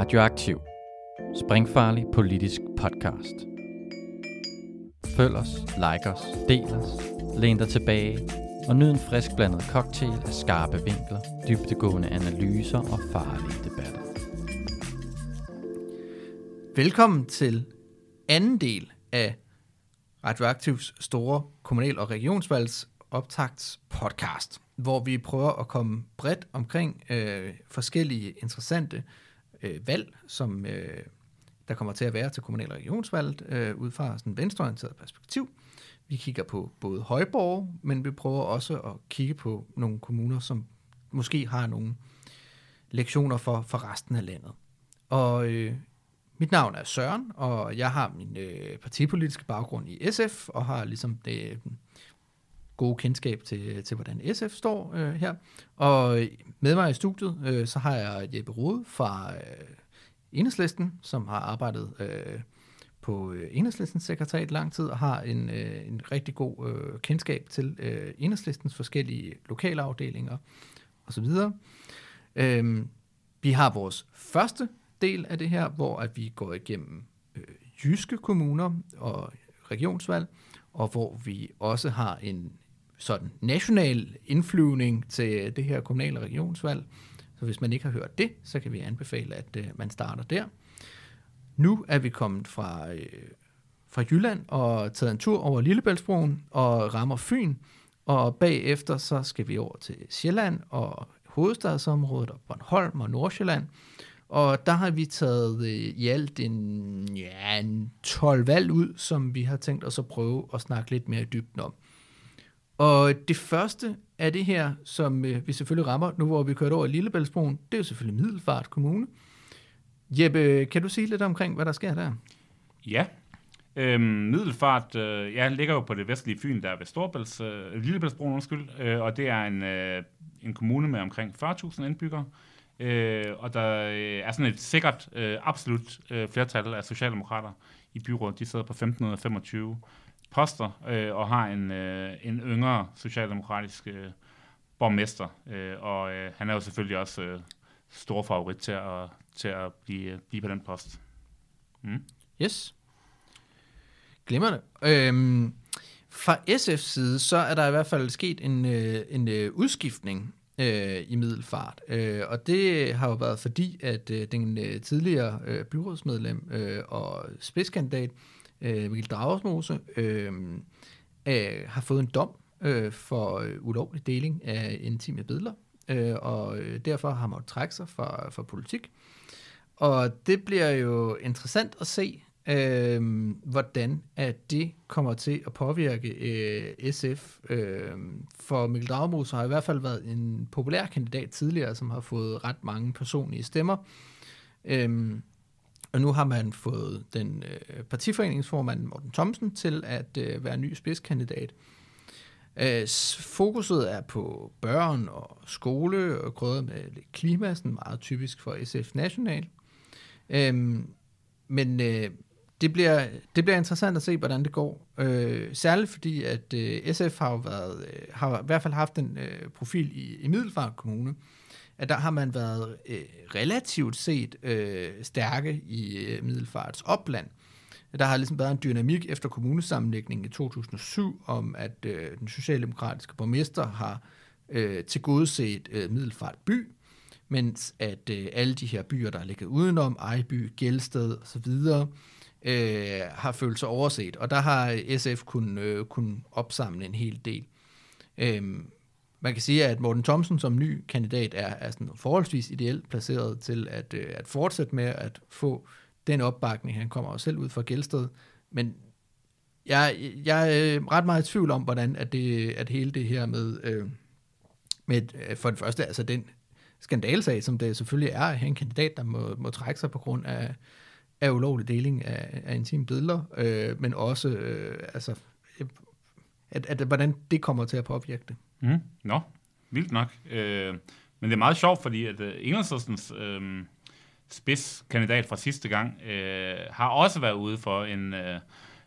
Radioaktiv. Springfarlig politisk podcast. Følg os, like os, del os, læn dig tilbage og nyd en frisk blandet cocktail af skarpe vinkler, dybtegående analyser og farlige debatter. Velkommen til anden del af Radioaktivs store kommunal- og regionsvalgs optagts podcast, hvor vi prøver at komme bredt omkring øh, forskellige interessante øh, Øh, valg, som øh, der kommer til at være til kommunal- og regionsvalget øh, ud fra sådan et venstreorienteret perspektiv. Vi kigger på både Højborg, men vi prøver også at kigge på nogle kommuner, som måske har nogle lektioner for, for resten af landet. Og øh, mit navn er Søren, og jeg har min øh, partipolitiske baggrund i SF, og har ligesom det gode kendskab til, til hvordan SF står øh, her. Og med mig i studiet, øh, så har jeg Jeppe Rode fra øh, Enhedslisten, som har arbejdet øh, på øh, Enhedslistens sekretariat lang tid, og har en, øh, en rigtig god øh, kendskab til øh, Enhedslistens forskellige lokale afdelinger osv. Øh, vi har vores første del af det her, hvor at vi går igennem øh, jyske kommuner og regionsvalg, og hvor vi også har en sådan national indflyvning til det her kommunale regionsvalg. Så hvis man ikke har hørt det, så kan vi anbefale, at øh, man starter der. Nu er vi kommet fra, øh, fra Jylland og taget en tur over Lillebæltsbroen og rammer Fyn, og bagefter så skal vi over til Sjælland og hovedstadsområdet og Bornholm og Nordsjælland. Og der har vi taget øh, i alt en, ja, en 12 valg ud, som vi har tænkt os at prøve at snakke lidt mere i dybden om. Og det første af det her, som øh, vi selvfølgelig rammer, nu hvor vi kørt over Lillebæltsbroen, det er jo selvfølgelig Middelfart Kommune. Jeppe, kan du sige lidt omkring, hvad der sker der? Ja, øhm, Middelfart øh, ja, ligger jo på det vestlige Fyn, der er ved Storbælts, øh, Lillebæltsbroen, undskyld, øh, og det er en, øh, en kommune med omkring 40.000 indbyggere, øh, og der øh, er sådan et sikkert, øh, absolut øh, flertal af socialdemokrater i byrådet. De sidder på 1525 poster øh, og har en, øh, en yngre socialdemokratisk øh, borgmester. Øh, og øh, han er jo selvfølgelig også øh, stor favorit til at, til at blive, øh, blive på den post. Mm. Yes. Glimrende. Øhm, fra SF's side, så er der i hvert fald sket en, øh, en øh, udskiftning øh, i middelfart. Øh, og det har jo været fordi, at øh, den øh, tidligere øh, byrådsmedlem øh, og spidskandidat øh, Øh, Mikkel Dragersmose, øh, øh, har fået en dom øh, for øh, ulovlig deling af intime billeder, øh, og øh, derfor har man trække sig fra, fra politik. Og det bliver jo interessant at se, øh, hvordan at det kommer til at påvirke øh, SF. Øh, for Mikkel Dragmose har i hvert fald været en populær kandidat tidligere, som har fået ret mange personlige stemmer. Øh, og nu har man fået den øh, partiforeningsformand Morten Thomsen til at øh, være ny spidskandidat. Øh, fokuset er på børn og skole og grødet med klima, sådan meget typisk for SF National. Øh, men øh, det, bliver, det bliver interessant at se, hvordan det går. Øh, særligt fordi, at øh, SF har jo været, øh, har i hvert fald haft en øh, profil i, i Middelfart Kommune, at der har man været øh, relativt set øh, stærke i øh, Middelfarts opland. Der har ligesom været en dynamik efter kommunesammenlægningen i 2007 om, at øh, den socialdemokratiske borgmester har øh, tilgodeset øh, Middelfart by, mens at øh, alle de her byer, der er ligget udenom, Ejby, Gældsted osv., øh, har følt sig overset. Og der har SF kun, øh, kun opsamle en hel del. Øhm, man kan sige, at Morten Thomsen som ny kandidat er, er sådan forholdsvis ideelt placeret til at, øh, at fortsætte med at få den opbakning. Han kommer også selv ud fra Gældsted, men jeg, jeg er ret meget i tvivl om, hvordan at, det, at hele det her med, øh, med øh, for det første, altså den skandalsag, som det selvfølgelig er, at have en kandidat, der må, må trække sig på grund af, af ulovlig deling af, af intime billeder, øh, men også øh, altså, at, at, hvordan det kommer til at påvirke det. Mm. Nå, vildt nok. Øh, men det er meget sjovt, fordi at øh, Enhedslistens øh, spidskandidat fra sidste gang øh, har også været ude for en, øh,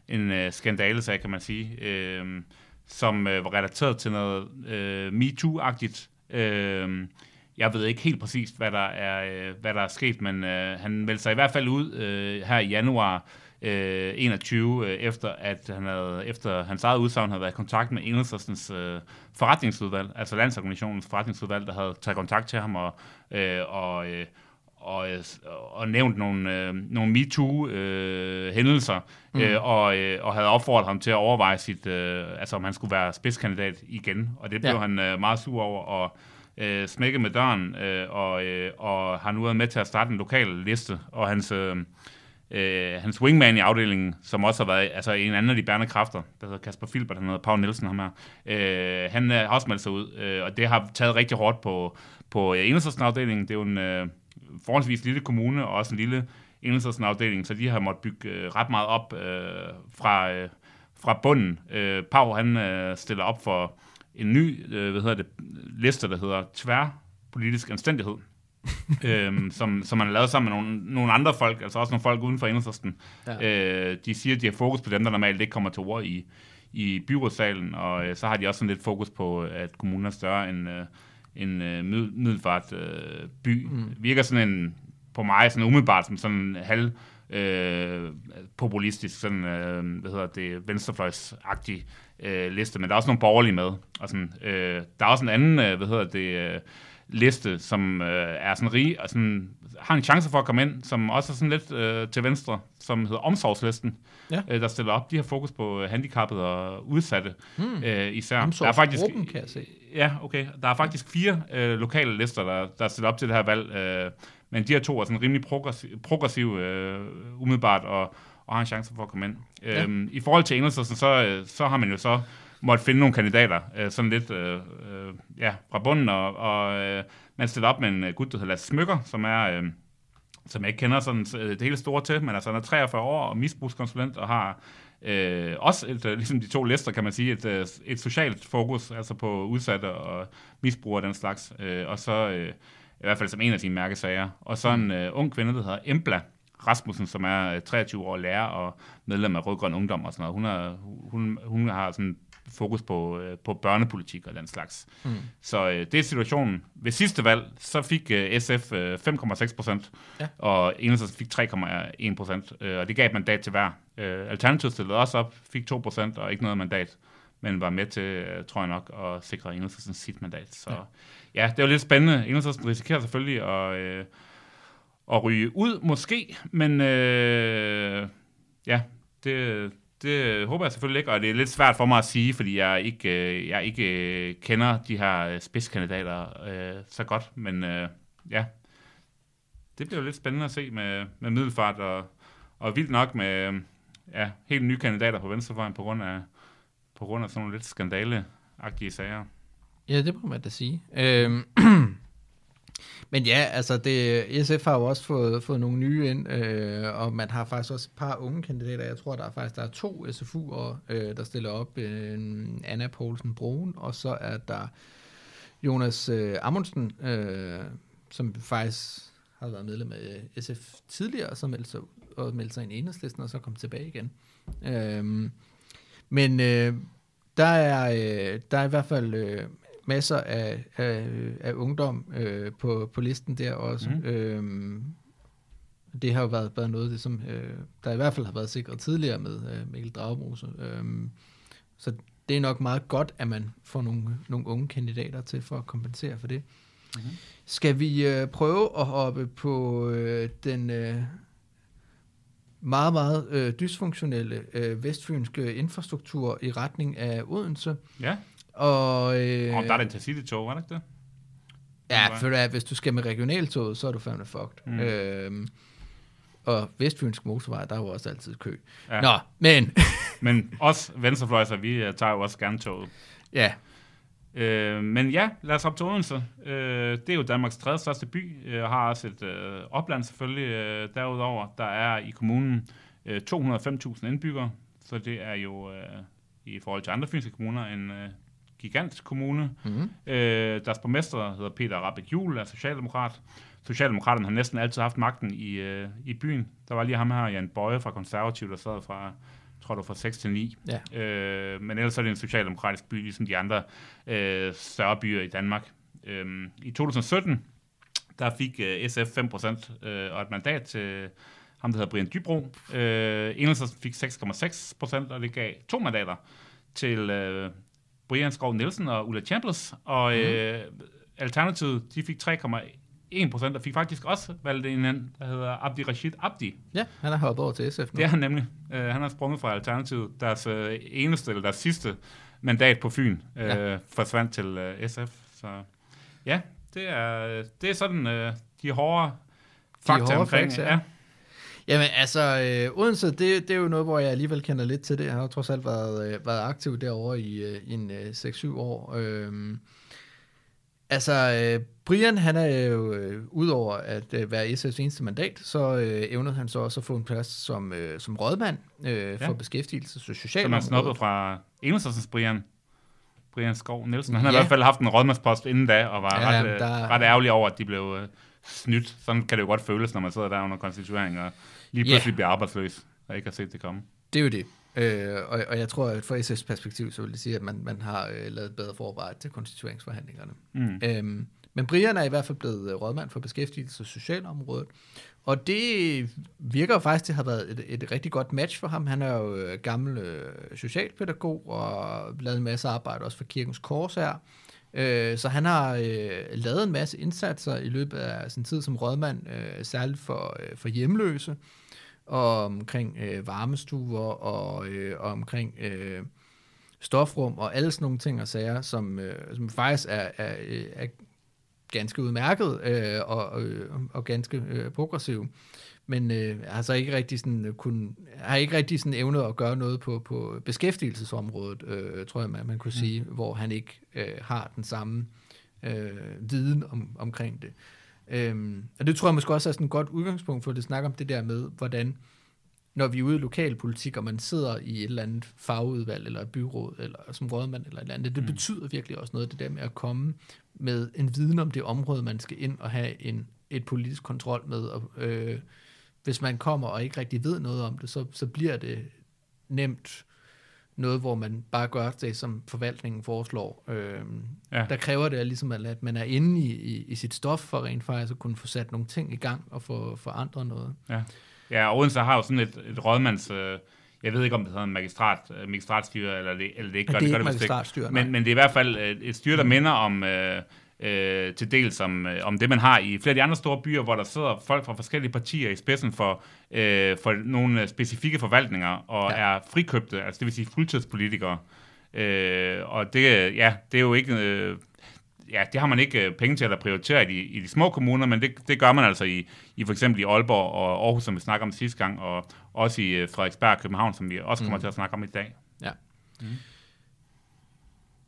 en øh, skandalesag, kan man sige, øh, som øh, var relateret til noget øh, MeToo-agtigt. Øh, jeg ved ikke helt præcist, hvad der er, øh, hvad der er sket, men øh, han meldte sig i hvert fald ud øh, her i januar øh, 21, øh, efter at han havde, efter hans eget udsagn havde været i kontakt med Enhedslistens øh, forretningsudvalg, altså landsorganisationens forretningsudvalg, der havde taget kontakt til ham og, øh, og, øh, og, øh, og nævnt nogle, øh, nogle MeToo-hændelser, øh, mm. øh, og, øh, og havde opfordret ham til at overveje, sit, øh, altså, om han skulle være spidskandidat igen. Og det blev ja. han øh, meget sur over, og øh, smækket med døren, øh, og, øh, og har nu været med til at starte en lokal liste, og hans... Øh, øh, hans wingman i afdelingen, som også har været altså en anden af de bærende kræfter, der hedder Kasper Filbert, han hedder Pau Nielsen, ham her, øh, han øh, har også meldt sig ud, øh, og det har taget rigtig hårdt på, på øh, afdelingen. Det er jo en øh, forholdsvis lille kommune, og også en lille afdeling, så de har måttet bygge øh, ret meget op øh, fra, øh, fra bunden. Øh, Pau, han øh, stiller op for en ny øh, hvad hedder det, liste, der hedder Tværpolitisk Anstændighed, øhm, som, som man har lavet sammen med nogle, nogle andre folk, altså også nogle folk uden for enhedslisten. Ja. Øh, de siger, at de har fokus på dem, der normalt ikke kommer til ord i, i byrådssalen, og øh, så har de også sådan lidt fokus på, at kommunen er større end, øh, en øh, middelfart øh, by. Mm. Virker sådan en, på mig sådan umiddelbart som sådan en halv øh, populistisk, sådan, øh, hvad hedder det, venstrefløjsagtig øh, liste, men der er også nogle borgerlige med. Og sådan, øh, der er også en anden, øh, hvad hedder det, øh, liste, som øh, er sådan rig, og sådan, har en chance for at komme ind, som også er sådan lidt øh, til venstre, som hedder Omsorgslisten, ja. øh, der stiller op. De har fokus på handicappede og udsatte hmm. øh, især. Der er faktisk, kan jeg se. Ja, okay. Der er faktisk fire øh, lokale lister, der, der stiller op til det her valg, øh, men de her to er sådan rimelig progressive, progressiv, øh, umiddelbart, og, og har en chance for at komme ind. Ja. Øhm, I forhold til Enhedslisten, så, øh, så har man jo så måtte finde nogle kandidater, øh, sådan lidt øh, øh, ja, fra bunden, og, og øh, man stiller op med en øh, gut, der hedder Lasse Smykker, som er... Øh, som jeg ikke kender sådan øh, det hele store til, men altså han er 43 år og misbrugskonsulent og har øh, også, et, øh, ligesom de to lister, kan man sige, et, et socialt fokus, altså på udsatte og misbrugere og den slags. Øh, og så, øh, i hvert fald som en af sine mærkesager. Og så en øh, ung kvinde, der hedder Embla Rasmussen, som er 23 år lærer og medlem af Rødgrøn Ungdom og sådan noget. Hun, er, hun, hun har sådan fokus på, øh, på børnepolitik og den slags. Mm. Så øh, det er situationen. Ved sidste valg, så fik øh, SF øh, 5,6 procent, ja. og Enhedslisten fik 3,1 procent, øh, og det gav et mandat til hver. Øh, Alternativet stillede også op, fik 2 procent og ikke noget mandat, men var med til, øh, tror jeg nok, at sikre Enhedslisten sit mandat. Så ja, ja det var lidt spændende. Enhedslisten risikerer selvfølgelig at, øh, at ryge ud, måske, men øh, ja, det, det håber jeg selvfølgelig ikke, og det er lidt svært for mig at sige, fordi jeg ikke, øh, jeg ikke øh, kender de her spidskandidater øh, så godt, men øh, ja, det bliver jo lidt spændende at se med, med middelfart, og, og vildt nok med ja, helt nye kandidater på venstrefløjen på grund af, på grund af sådan nogle lidt skandaleagtige sager. Ja, det må man da sige. Øhm, Men ja, altså det, SF har jo også fået, fået nogle nye ind, øh, og man har faktisk også et par unge kandidater. Jeg tror, der er faktisk der er to SFU'er, øh, der stiller op. Øh, Anna Poulsen Broen, og så er der Jonas øh, Amundsen, øh, som faktisk har været medlem af øh, SF tidligere, og så meldte sig, og meldte sig ind i enhedslisten, og så kom tilbage igen. Øh, men øh, der, er, øh, der er i hvert fald... Øh, masser af, af, af ungdom øh, på, på listen der også. Mm. Øhm, det har jo været, været noget, det, som øh, der i hvert fald har været sikret tidligere med øh, Mikkel Dragemose. Øhm, så det er nok meget godt, at man får nogle, nogle unge kandidater til for at kompensere for det. Mm-hmm. Skal vi øh, prøve at hoppe på øh, den øh, meget, meget øh, dysfunktionelle øh, vestfynske infrastruktur i retning af Odense? Ja. Og, øh, og der er det Intercity-tog, er det ikke det? Ja, for at hvis du skal med regionaltoget, så er du fandme fucked. Mm. Øhm, og Vestfynsk motorvej, der er jo også altid kø. Ja. Nå, men... men os venstrefløjser, vi uh, tager jo også gerne toget. Ja. Øh, men ja, lad os op til Odense. Øh, det er jo Danmarks tredje største by, øh, har også et øh, opland selvfølgelig øh, derudover. Der er i kommunen øh, 205.000 indbyggere, så det er jo øh, i forhold til andre fynske kommuner en øh, gigant kommune. Mm-hmm. Øh, deres borgmester hedder Peter Rabbit Jul, er socialdemokrat. Socialdemokraterne har næsten altid haft magten i, øh, i byen. Der var lige ham her, Jan Bøje fra Konservativ, der sad fra, tror var fra 6 til 9. Ja. Øh, men ellers er det en socialdemokratisk by, ligesom de andre øh, større byer i Danmark. Øhm, I 2017, der fik øh, SF 5% øh, og et mandat til ham, der hedder Brian Dybro. Øh, Enhedslisten fik 6,6%, og det gav to mandater til øh, Brian Skov Nielsen og Ulla Chambliss. Og øh, Alternativet, de fik 3,1% og fik faktisk også valgt en anden, der hedder Abdi Rashid Abdi. Ja, han er hoppet over til SF nu. Det er han nemlig. Uh, han har sprunget fra Alternativet. Deres uh, eneste, eller deres sidste mandat på Fyn uh, ja. forsvandt til uh, SF. Så ja, det er, det er sådan uh, de hårde fakta hårde omkring. facts, ja. Jamen altså, øh, Odense, det, det er jo noget, hvor jeg alligevel kender lidt til det. Jeg har jo trods alt været, øh, været aktiv derovre i, øh, i en øh, 6-7 år. Øhm, altså, øh, Brian, han er jo, øh, udover at øh, være SF's eneste mandat, så øh, evnede han så også at få en plads som, øh, som rådmand øh, for Ja. beskæftigelse og Som er socialområdet. snuppet fra Enhedslistens Brian. Brian Skov Nielsen. Han har Ja. i hvert fald haft en rådmandspost inden da, og var Ja, ret, øh, der- ret ærgerlig over, at de blev øh, snydt. Sådan kan det jo godt føles, når man sidder der under konstituering, og lige pludselig bliver arbejdsløs, og ikke har set det komme. Det er jo det. Øh, og, og jeg tror, at fra SF's perspektiv, så vil det sige, at man, man har øh, lavet bedre forarbejde til konstitueringsforhandlingerne. Mm. Øhm, men Brian er i hvert fald blevet øh, rådmand for beskæftigelse og socialområdet. Og det virker jo faktisk, det har været et, et rigtig godt match for ham. Han er jo øh, gammel øh, socialpædagog og lavet en masse arbejde også for Kirkens Kors her. Øh, så han har øh, lavet en masse indsatser i løbet af sin tid som rådmand, øh, særligt for, øh, for hjemløse, og omkring øh, varmestuer og, øh, og omkring øh, stofrum og alle sådan nogle ting og sager, som, øh, som faktisk er, er, øh, er ganske udmærket øh, og, øh, og ganske øh, progressiv. Men øh, har så ikke rigtig sådan øh, kun, har ikke rigtig sådan evnet at gøre noget på, på beskæftigelsesområdet, øh, tror jeg, man, man kunne sige, hvor han ikke øh, har den samme øh, viden om, omkring det. Øhm, og det tror jeg måske også er sådan et godt udgangspunkt for at snakke om det der med, hvordan når vi er ude i lokalpolitik, og man sidder i et eller andet fagudvalg, eller et byråd, eller som rådmand, eller et eller andet, det Mm. betyder virkelig også noget, det der med at komme med en viden om det område, man skal ind og have en, et politisk kontrol med. Og, øh, hvis man kommer og ikke rigtig ved noget om det, så, så bliver det nemt noget, hvor man bare gør det, som forvaltningen foreslår. Øh, Ja. Der kræver det ligesom, at man er inde i, i, i sit stof, for rent faktisk at kunne få sat nogle ting i gang og få forandret noget. Ja, ja og Odense har jo sådan et, et rådmands... Øh, jeg ved ikke, om det hedder en magistrat, øh, magistratstyre, eller det, eller det ikke gør. det gør ikke vist magistratstyre, nej. men, men det er i hvert fald øh, et styre, der minder om... Øh, øh, til dels om, øh, om det, man har i flere af de andre store byer, hvor der sidder folk fra forskellige partier i spidsen for, øh, for nogle specifikke forvaltninger, og Ja. er frikøbte, altså det vil sige fuldtidspolitikere. Øh, og det, ja, det er jo ikke... Øh, ja, det har man ikke øh, penge til at prioritere i de, i de små kommuner, men det, det gør man altså i, i for eksempel i Aalborg og Aarhus, som vi snakker om sidste gang, og også i øh, Frederiksberg og København, som vi også kommer Mm. til at snakke om i dag. Ja.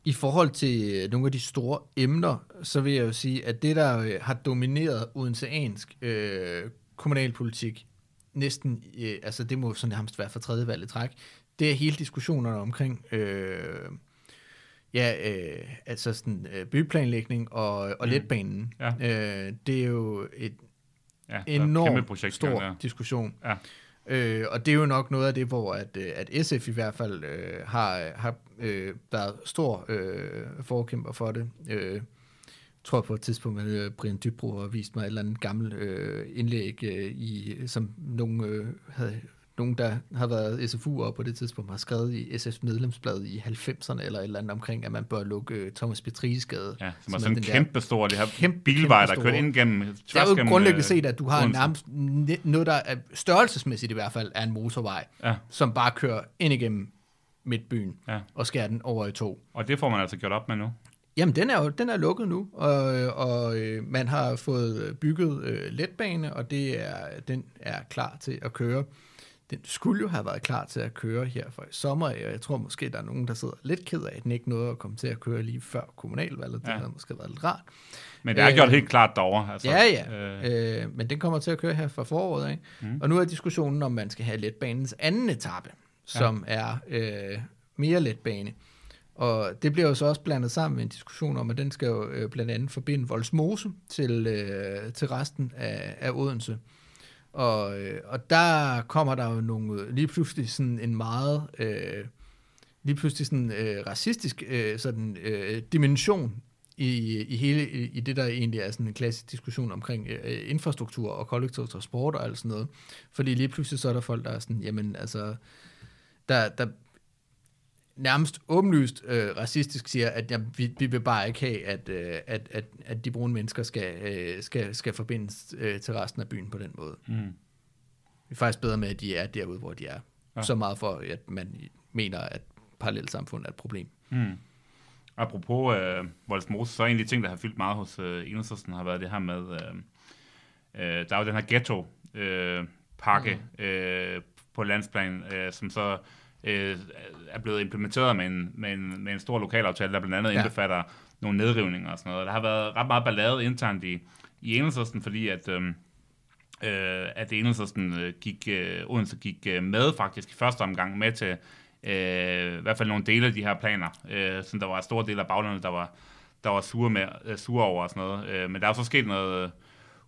I forhold til øh, nogle af de store emner, så vil jeg jo sige, at det, der øh, har domineret odenseansk øh, kommunalpolitik, næsten, øh, altså det må sådan nærmest være for tredje valg i træk, det er hele diskussionerne omkring øh, ja, øh, altså sådan, øh, byplanlægning og, og Mm. letbanen. Ja. Øh, det er jo et Ja, et enormt projekt gang stor der. diskussion. Ja. Øh, og det er jo nok noget af det, hvor at, øh, at SF i hvert fald øh, har, har øh, været stor øh, forkæmper for det. Øh, jeg tror på et tidspunkt, at Brian Dybro har vist mig et eller andet gammelt øh, indlæg, øh, i, som nogen, øh, havde, nogen, der har været SFU'er på det tidspunkt, har skrevet i SF's medlemsblad i 90'erne, eller et eller andet omkring, at man bør lukke øh, Thomas Petrisgade. Ja, som er sådan der kæmpe stor, det her kæmpe, bilvej, der kører ind gennem, Det er jo gennem, grundlæggende øh, set, at du har nærmest noget, der er størrelsesmæssigt i hvert fald er en motorvej, Ja, som bare kører ind igennem midtbyen ja, og skærer den over i to. og det får man altså gjort op med nu. Jamen, den er jo den er lukket nu, og, og øh, man har fået bygget øh, letbane, og det er, den er klar til at køre. Den skulle jo have været klar til at køre her for i sommer, og jeg tror måske, der er nogen, der sidder lidt ked af, at den ikke nåede at komme til at køre lige før kommunalvalget. Det Ja. havde måske været lidt rart. Men det er Øh, gjort helt klart derovre. Altså, Ja, ja. Øh, Øh, men den kommer til at køre her fra foråret. Mm. Mm. Og nu er diskussionen, om man skal have letbanens anden etape, som er øh, mere letbane. Og det bliver jo så også blandet sammen med en diskussion om, at den skal jo øh, blandt andet forbinde Voldsmose til, øh, til resten af, af Odense. Og, øh, og der kommer der jo nogle, lige pludselig sådan en meget, øh, lige pludselig sådan øh, racistisk øh, sådan, øh, dimension i, i hele i, i det, der egentlig er sådan en klassisk diskussion omkring øh, infrastruktur og kollektiv transport og alt sådan noget. Fordi lige pludselig så er der folk, der er sådan, jamen altså, der, der nærmest åbenlyst øh, racistisk siger, at jamen, vi, vi vil bare ikke have, at, øh, at, at, at de brune mennesker skal, øh, skal, skal forbindes øh, til resten af byen på den måde. Mm. Vi er faktisk bedre med, at de er derude, hvor de er. Ja. Ja. Så meget for, at man mener, at parallelt samfund er et problem. Mm. Apropos øh, Voldsmose, så er en af de ting, der har fyldt meget hos øh, Enhedslisten, har været det her med, øh, øh, der er jo den her ghetto-pakke øh, pakke, øh, på landsplan, øh, som så øh, er blevet implementeret med en, med, en, med en stor lokalaftale, der blandt andet Ja. indbefatter nogle nedrivninger og sådan noget. Der har været ret meget ballade internt i, i Enhedslisten, fordi at... Øh, øh, at Enhedslisten øh, gik, øh, Odense gik øh, med faktisk i første omgang med til øh, i hvert fald nogle dele af de her planer, øh, som der var store dele af baglandet, der var, der var sure, med, øh, sure over og sådan noget. Øh, men der er jo så sket noget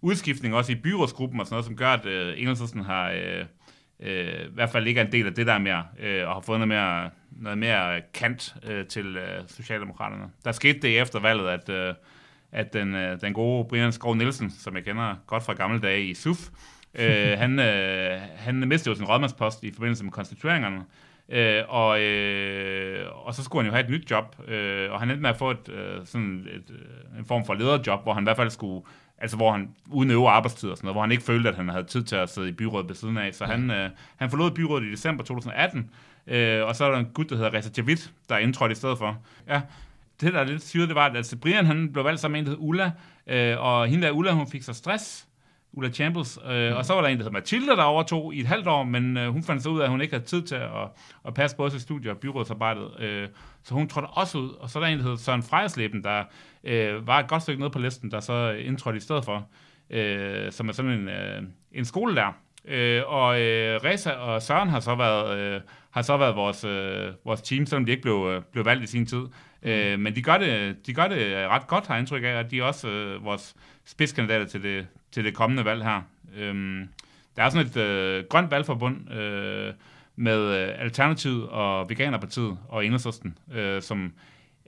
udskiftning også i byrådsgruppen og sådan noget, som gør, at øh, Enhedslisten har øh, øh, i hvert fald ikke er en del af det der mere, øh, og har fået noget mere, noget mere kant øh, til øh, Socialdemokraterne. Der skete det efter valget, at øh, at den, øh, den gode Brian Skov Nielsen, som jeg kender godt fra gamle dage i SUF, øh, han, øh, han mistede jo sin rådmandspost i forbindelse med konstitueringerne, øh, og, øh, og så skulle han jo have et nyt job, øh, og han endte med at få et, øh, sådan et, øh, en form for lederjob, hvor han i hvert fald skulle, altså hvor han uden øve arbejdstid og sådan noget, hvor han ikke følte, at han havde tid til at sidde i byrådet ved siden af, så han, øh, han forlod byrådet i december 2018, øh, og så er der en gut, der hedder Reza Javid, der er indtrådt i stedet for. Ja, det, der er lidt syret, det var, at altså, Brian han blev valgt sammen med en, der hed Ulla, øh, og hende der Ulla, hun fik så stress, Ulla Chambles, øh, mm. og så var der en, der hed Mathilde, der overtog i et halvt år, men øh, hun fandt så ud af, at hun ikke havde tid til at, at passe både sit studie og byrådsarbejdet, øh, så hun trådte også ud, og så er der en, der hed Søren Frejersleben, der øh, var et godt stykke nede på listen, der så indtrådte i stedet for, øh, som er sådan en, øh, en skolelærer. Øh, og øh, Reza og Søren har så været, øh, har så været vores, øh, vores team, selvom de ikke blev, øh, blev valgt i sin tid. Mm. Øh, men de gør, det, de gør det ret godt, har jeg indtryk af, at de er også øh, vores spidskandidater til det, til det kommende valg her. Øhm, der er sådan et øh, grønt valgforbund øh, med øh, Alternativet og Veganerpartiet og Enhedslisten, øh, som...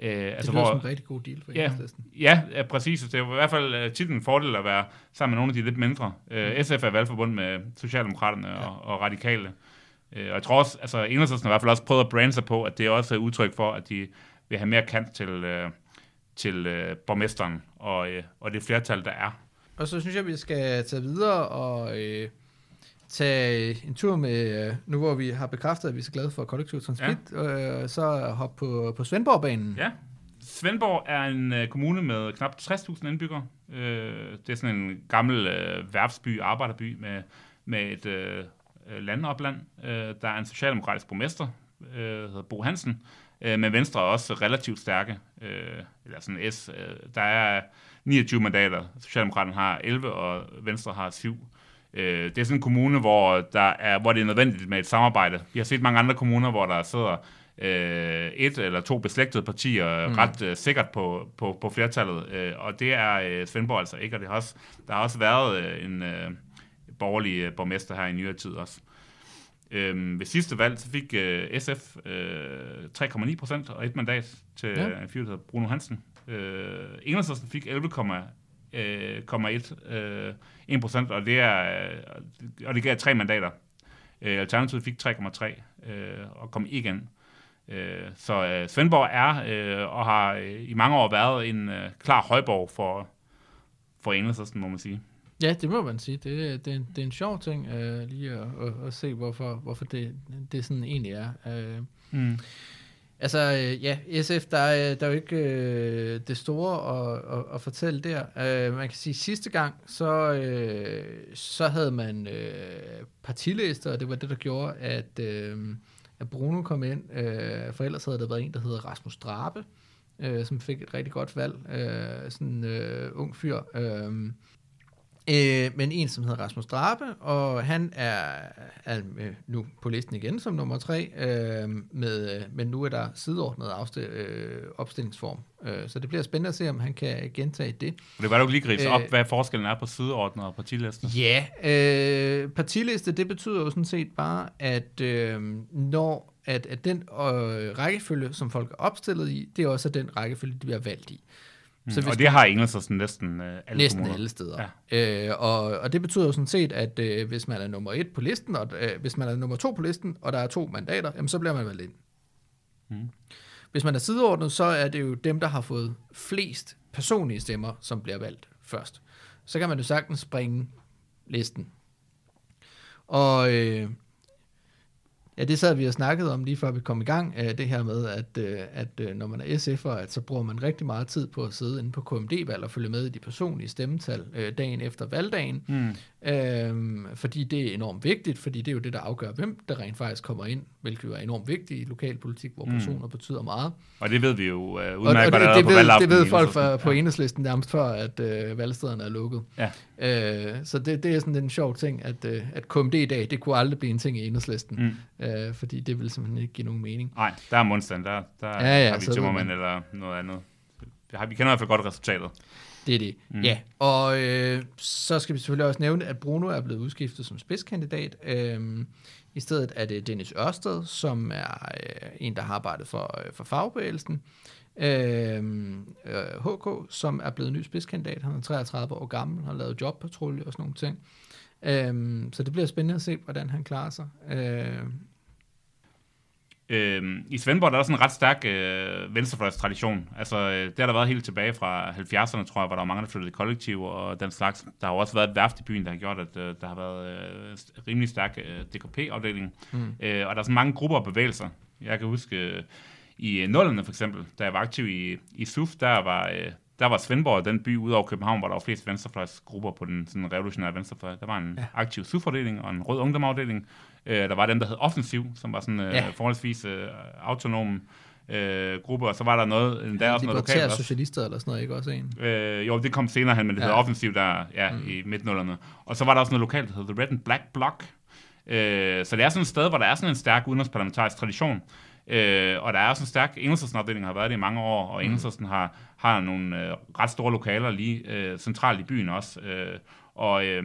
Øh, Det altså, lyder hvor, som en rigtig god deal for Ja. Enhedslisten. Ja, ja, præcis. Det er i hvert fald øh, tit en fordel at være sammen med nogle af de lidt mindre. Øh, SF er valgforbundet med Socialdemokraterne ja. og, og Radikale. Øh, og jeg tror også, altså Enhedslisten har i hvert fald også prøvet at brande sig på, at det er også et udtryk for, at de vil have mere kant til, øh, til øh, borgmesteren og, øh, og det flertal, der er. Og så synes jeg, vi skal tage videre og øh, tage en tur med, øh, nu hvor vi har bekræftet, at vi er så glade for kollektiv transport, ja. øh, så hoppe på, på Svendborgbanen. Ja. Svendborg er en øh, kommune med knap 60.000 indbyggere. Øh, det er sådan en gammel øh, værftsby, arbejderby med, med et øh, øh, landopland. Øh, der er en socialdemokratisk borgmester, øh, der hedder Bo Hansen, øh, men Venstre er også relativt stærke. Øh, eller sådan S. Øh, der er 29 mandater. Socialdemokraterne har 11, og Venstre har 7. Øh, det er sådan en kommune, hvor, der er, hvor det er nødvendigt med et samarbejde. Vi har set mange andre kommuner, hvor der sidder øh, et eller to beslægtede partier mm. ret øh, sikkert på, på, på flertallet, øh, og det er øh, Svendborg altså ikke, og det har også, der har også været øh, en øh, borgerlig øh, borgmester her i nyere tid også. Øhm, ved sidste valg, så fik øh, SF øh, 3,9 procent og et mandat til Ja. en fyr, der Bruno Hansen. Øh, Enhedslisten fik 11,1 øh, 1 procent, og det er øh, og det gav tre mandater. Øh, Alternativet fik 3,3 øh, og kom ikke ind. Øh, så øh, Svendborg er øh, og har øh, i mange år været en øh, klar højborg for, for Enhedslisten, må man sige. Ja, det må man sige. Det, er- det, er, en- det er en sjov ting øh, lige at, at, at se, hvorfor, hvorfor det, det sådan egentlig er. Øh, Mm. Altså, øh, ja, SF, der er, der er jo ikke øh, det store at, at, at fortælle der. Øh, man kan sige, sidste gang, så, øh, så havde man øh, partilister, og det var det, der gjorde, at, øh, at Bruno kom ind. Øh, for ellers havde der været en, der hedder Rasmus Drabe, øh, som fik et rigtig godt valg. Øh, sådan en øh, ung fyr. Øh, Øh, men en, som hedder Rasmus Drabe, og han er, er øh, nu på listen igen som nummer tre, øh, med, øh, men nu er der sideordnet afstil, øh, opstillingsform. Øh, så det bliver spændende at se, om han kan gentage det. Og det var du lige gribe Øh, op, hvad forskellen er på sideordnet og partilisten. Ja, øh, partiliste, det betyder jo sådan set bare, at øh, når at, at den øh, rækkefølge, som folk er opstillet i, det er også den rækkefølge, de bliver valgt i. Så hvis og det har Enhedslisten næsten øh, alle Næsten kommuner. alle steder. Ja. Øh, og, og det betyder jo sådan set, at øh, hvis man er nummer et på listen, og øh, hvis man er nummer to på listen, og der er to mandater, jamen, så bliver man valgt ind. Mm. Hvis man er sideordnet, så er det jo dem, der har fået flest personlige stemmer, som bliver valgt først. Så kan man jo sagtens springe listen. Og øh, ja, det sad vi og snakkede om lige før vi kom i gang, øh, det her med, at, øh, at øh, når man er SF'er, at så bruger man rigtig meget tid på at sidde inde på KMD-valg og følge med i de personlige stemmetal dagen efter valgdagen. Mm. Øhm, fordi det er enormt vigtigt, fordi det er jo det, der afgør, hvem der rent faktisk kommer ind, hvilket jo er enormt vigtigt i lokalpolitik, hvor Mm. personer betyder meget. Og det ved vi jo uh, Og, udmærket og godt det, det, på ved, det ved folk fra, på enhedslisten nærmest før, at øh, valgstederne er lukket. Ja. Øh, så det, det er sådan en sjov ting, at, øh, at KMD i dag, det kunne aldrig blive en ting i enhedslisten, Mm. Øh, fordi det ville simpelthen ikke give nogen mening. Nej, der er modstand, der, der Ja, ja, har vi så ved tømmermænd man. eller noget andet. Det har, vi kender i hvert fald godt resultatet. Det er det. Mm. Ja, og øh, så skal vi selvfølgelig også nævne, at Bruno er blevet udskiftet som spidskandidat. Øhm, I stedet er det Dennis Ørsted, som er øh, en, der har arbejdet for, øh, for fagbevægelsen. Øhm, øh, HK, som er blevet ny spidskandidat. Han er 33 år gammel, har lavet jobpatrulje og sådan nogle ting. Øhm, så det bliver spændende at se, hvordan han klarer sig. Øhm, Øhm, I Svendborg der er der sådan en ret stærk øh, venstrefløjstradition. Altså, øh, det har der været helt tilbage fra 70'erne, tror jeg, hvor der var mange, der flyttede i kollektiv og den slags. Der har også været et værft i byen, der har gjort, at øh, der har været øh, rimelig stærk øh, DKP-afdeling. Mm. Øh, og der er sådan mange grupper og bevægelser. Jeg kan huske, øh, i øh, nullerne for eksempel, da jeg var aktiv i, i SUF, der var, øh, der var Svendborg den by ud over København, hvor der var flest venstrefløjsgrupper på den sådan revolutionære venstrefløj. Der var en ja. Ja. aktiv SUF-afdeling og en rød ungdomafdeling. Øh, der var dem, der hed Offensiv, som var sådan øh, Ja. ja. forholdsvis øh, autonom øh, gruppe, og så var der noget, der er også noget lokalt også. socialister eller sådan noget, ikke også en? Øh, jo, det kom senere hen, men det Ja. ja. hedder Offensiv der ja, mm. i midtnullerne. Og så var der også noget lokalt, der hedder The Red and Black Bloc. Øh, så det er sådan et sted, hvor der er sådan en stærk udenrigsparlamentarisk tradition. Øh, og der er også en stærk enhedsafdeling, har været det i mange år, og enhedslisten har, har nogle øh, ret store lokaler lige øh, centralt i byen også. Øh, og øh,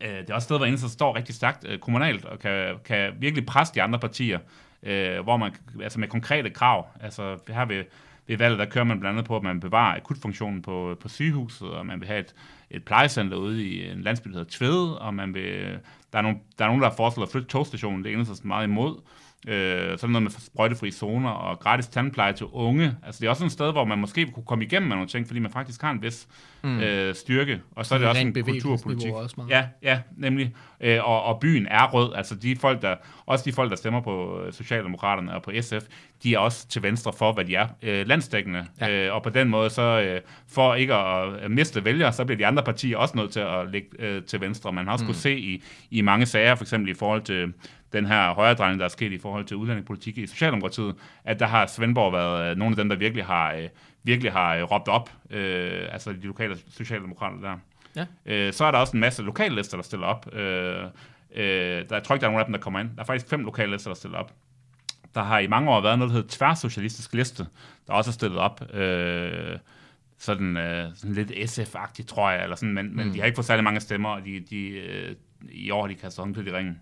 øh, det er også et sted, hvor enhedslisten står rigtig stærkt øh, kommunalt, og kan, kan virkelig presse de andre partier, øh, hvor man, altså med konkrete krav. Altså her ved, ved valget, der kører man blandt andet på, at man bevarer akutfunktionen på, på sygehuset, og man vil have et, et plejecenter ude i en landsby, der hedder Tvede, og man vil, der, er nogen, der er nogen, der har foreslået at flytte togstationen, det er enhedslisten meget imod. Øh, så der noget med sprøjtefri zoner og gratis tandpleje til unge. Altså det er også et sted, hvor man måske kunne komme igennem med nogle ting, fordi man faktisk har en vis mm. øh, styrke. Og så er det også en kulturpolitik. også meget. Ja, ja, nemlig. Øh, og, og byen er rød. Altså de folk, der, også de folk, der stemmer på øh, Socialdemokraterne og på SF, de er også til venstre for, hvad de er. Øh, landsdækkende. Ja. Øh, og på den måde, så øh, for ikke at øh, miste vælgere, så bliver de andre partier også nødt til at ligge øh, til venstre. Man har også mm. kunne se i, i mange sager, for eksempel i forhold til den her højredrejning, der er sket i forhold til udlændingepolitik i Socialdemokratiet, at der har Svendborg været øh, nogle af dem, der virkelig har, øh, virkelig har øh, råbt op, øh, altså de lokale socialdemokrater der. Ja. Øh, så er der også en masse lokallister, der stiller op. Øh, øh, der, jeg tror ikke, der er nogen af dem, der kommer ind. Der er faktisk fem lokallister, der stiller op. Der har i mange år været noget, der hedder tværsocialistisk liste, der også er stillet op. Øh, sådan, øh, sådan lidt SF-agtigt, tror jeg, eller sådan, men, mm. men de har ikke fået særlig mange stemmer, og de, de, øh, i år har de kastet håndklædet i ringen.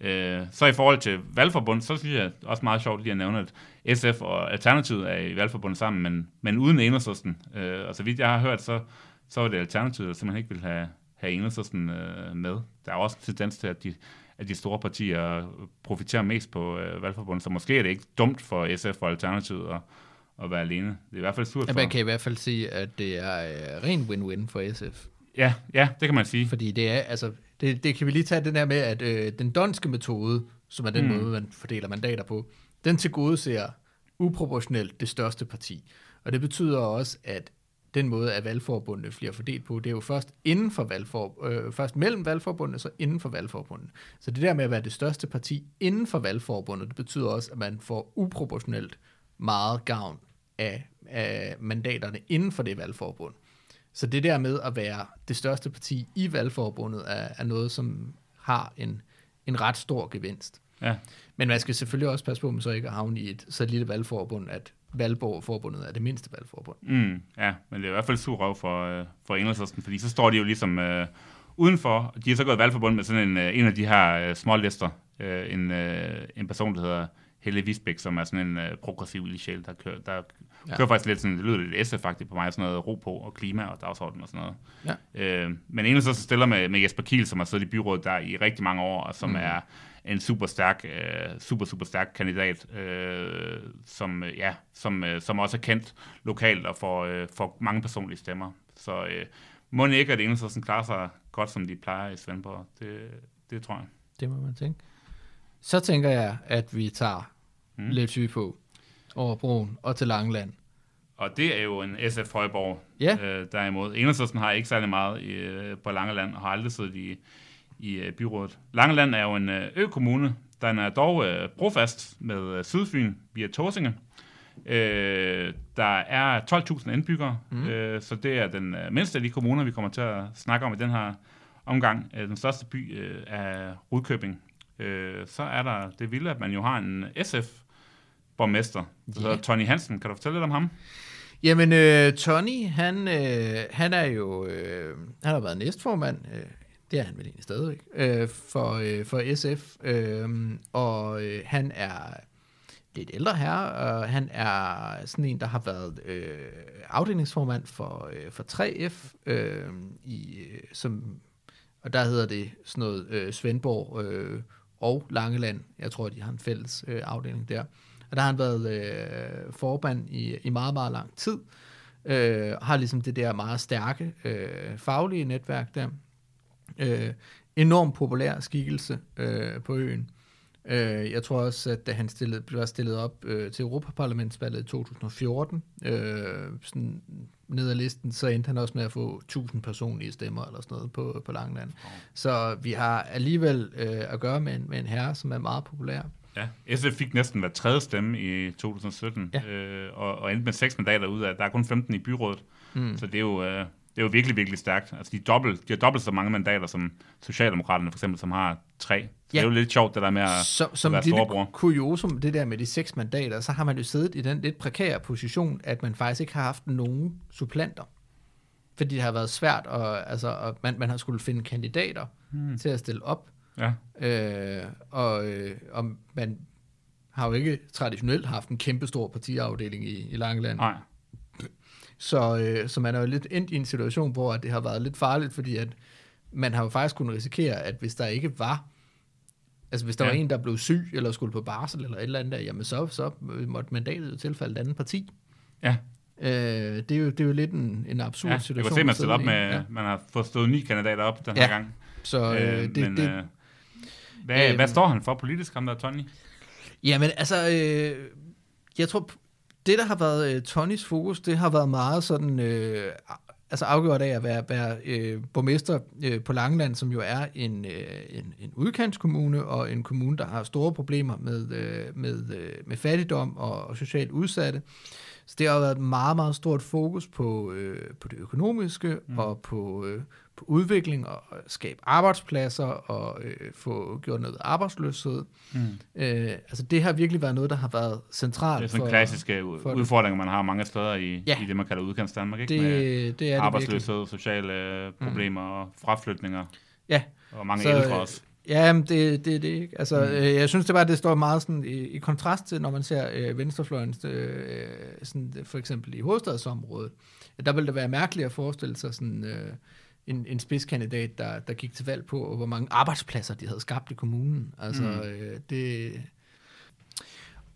Øh, så i forhold til valgforbund, så synes jeg også meget sjovt lige at nævne, at SF og Alternativet er i valgforbund sammen, men, men uden enhedslisten. Øh, og så vidt jeg har hørt, så, så var det Alternativet, der simpelthen ikke ville have, have enhedslisten øh, med. Der er også en tendens til, at de, at de store partier profiterer mest på øh, valgforbundet, så måske er det ikke dumt for SF og Alternativet at, at være alene. Det er i hvert fald surt for man kan i hvert fald sige, at det er øh, ren win-win for SF. Ja, ja, det kan man sige. Fordi det er, altså, det, det kan vi lige tage den der med, at øh, den donske metode, som er den Mm. mm. måde, man fordeler mandater på, den tilgodeser uproportionelt det største parti. Og det betyder også, at den måde, at valgforbundet bliver fordelt på, det er jo først inden for valgfor, øh, først mellem valgforbundet, så inden for valgforbundet. Så det der med at være det største parti inden for valgforbundet, det betyder også, at man får uproportionelt meget gavn af, af mandaterne inden for det valgforbund. Så det der med at være det største parti i valgforbundet er, er noget, som har en, en ret stor gevinst. Ja. Men man skal selvfølgelig også passe på, at man så ikke havne i et så lille valgforbund, at valgforbundet er det mindste valgforbund. Mm, ja, men det er i hvert fald sur røv for, øh, for enhedslisten, fordi så står de jo ligesom øh, udenfor. De har så gået valgforbund med sådan en, øh, en af de her øh, små lister. Øh, en, øh, en person, der hedder Helle Visbæk, som er sådan en uh, progressiv ildsjæl, der kører, der Ja. ja. kører faktisk lidt sådan, det lyder lidt SF faktisk på mig, sådan noget ro på og klima og dagsorden og sådan noget. Ja. Øh, men en så stiller med, med Jesper Kiel, som har siddet i byrådet der i rigtig mange år, og som mm. er en super stærk, øh, super, super stærk kandidat, øh, som, øh, ja, som, øh, som også er kendt lokalt og får, øh, får mange personlige stemmer. Så øh, må ikke, at Enhedslisten klarer sig godt, som de plejer i Svendborg. Det, det tror jeg. Det må man tænke. Så tænker jeg, at vi tager. Mm. lidt syge på over broen og til Langeland. Og det er jo en SF Højborg, Ja. øh, derimod. Enhedslisten har ikke særlig meget øh, på Langeland, og har aldrig siddet i, i øh, byrådet. Langeland er jo en øh, økommune, den er dog øh, brofast med øh, Sydfyn via Torsinge. Øh, der er 12.000 indbyggere, mm. øh, så det er den øh, mindste af de kommuner, vi kommer til at snakke om i den her omgang. Øh, den største by øh, er Rudkøbing. Øh, så er der det vilde, at man jo har en SF-borgmester, der Ja. hedder Tony Hansen. Kan du fortælle lidt om ham? Jamen, øh, Tony, han, øh, han er jo, øh, han har været næstformand, øh, det er han vel egentlig stadigvæk, øh, for, øh, for SF, øh, og øh, han er lidt ældre her, og han er sådan en, der har været øh, afdelingsformand for, øh, for 3F, øh, i, øh, som, og der hedder det sådan noget øh, Svendborg øh, og Langeland. Jeg tror, de har en fælles øh, afdeling der. Og der har han været øh, forband i, i meget, meget lang tid. Øh, har ligesom det der meget stærke øh, faglige netværk der. Øh, enormt populær skikkelse øh, på øen. Øh, jeg tror også, at da han stillede, blev stillet op øh, til Europaparlamentsvalget i 2014, øh, sådan ned ad listen, så endte han også med at få 1000 personlige stemmer eller sådan noget på, på Langeland. Så vi har alligevel øh, at gøre med en, med en herre, som er meget populær. Ja, SF fik næsten hver tredje stemme i 2017, Ja. øh, og, og endte med seks mandater ud af, der er kun 15 i byrådet, Mm. så det er jo, øh, det er jo virkelig, virkelig stærkt. Altså, de, er dobbelt, de har dobbelt så mange mandater som Socialdemokraterne, for eksempel, som har tre. Så Ja. det er jo lidt sjovt, det der med at... Så, som være et lille storebror. kuriosum, det der med de seks mandater, så har man jo siddet i den lidt prekære position, at man faktisk ikke har haft nogen supplanter. Fordi det har været svært, og, altså, og man, man har skulle finde kandidater hmm. til at stille op. Ja, Øh, og, øh, og man har jo ikke traditionelt haft en kæmpe stor partiafdeling i, i Langeland. nej. Så, øh, så man er jo lidt endt i en situation, hvor det har været lidt farligt, fordi at man har jo faktisk kunnet risikere, at hvis der ikke var, altså hvis der ja. Ja. var en, der blev syg, eller skulle på barsel, eller et eller andet der, jamen så, så måtte mandatet jo tilfalde et andet parti. Ja, Øh, det, er jo, det er jo lidt en, en absurd ja. Jeg situation. kunne se, man stiller op med... Ja. Man har fået stået ni kandidater op den Ja. her gang. Så øh, Øh, det, men, det, øh, hvad, øh, hvad står han for politisk, ham der Tony? Jamen, altså, øh, jeg tror, det, der har været øh, Tonys fokus, det har været meget sådan, øh, altså afgjort af at være, være øh, borgmester øh, på Langeland, som jo er en, øh, en, en udkantskommune, og en kommune, der har store problemer med, øh, med, øh, med fattigdom og, og socialt udsatte. Så det har været et meget, meget stort fokus på, øh, på det økonomiske mm. og på, øh, på udvikling og skabe arbejdspladser og øh, få gjort noget arbejdsløshed. Mm. Øh, altså det har virkelig været noget, der har været centralt Det er sådan for... klassiske for- udfordringer, man har mange steder i, Ja. ja. i det, man kalder udkants Danmark, ikke? Det, Med det er det virkelig. arbejdsløshed, sociale øh, problemer mm. og fraflytninger. Ja. Og mange Så, ældre også. Ja, men det, det er det ikke. Altså, mm. øh, jeg synes det bare, det står meget sådan i, i kontrast til, når man ser øh, venstrefløjens, øh, sådan, øh, for eksempel i hovedstadsområdet. Der ville det være mærkeligt at forestille sig sådan, øh, en, en spidskandidat, der, der gik til valg på, hvor mange arbejdspladser de havde skabt i kommunen. Altså, mm. øh, det...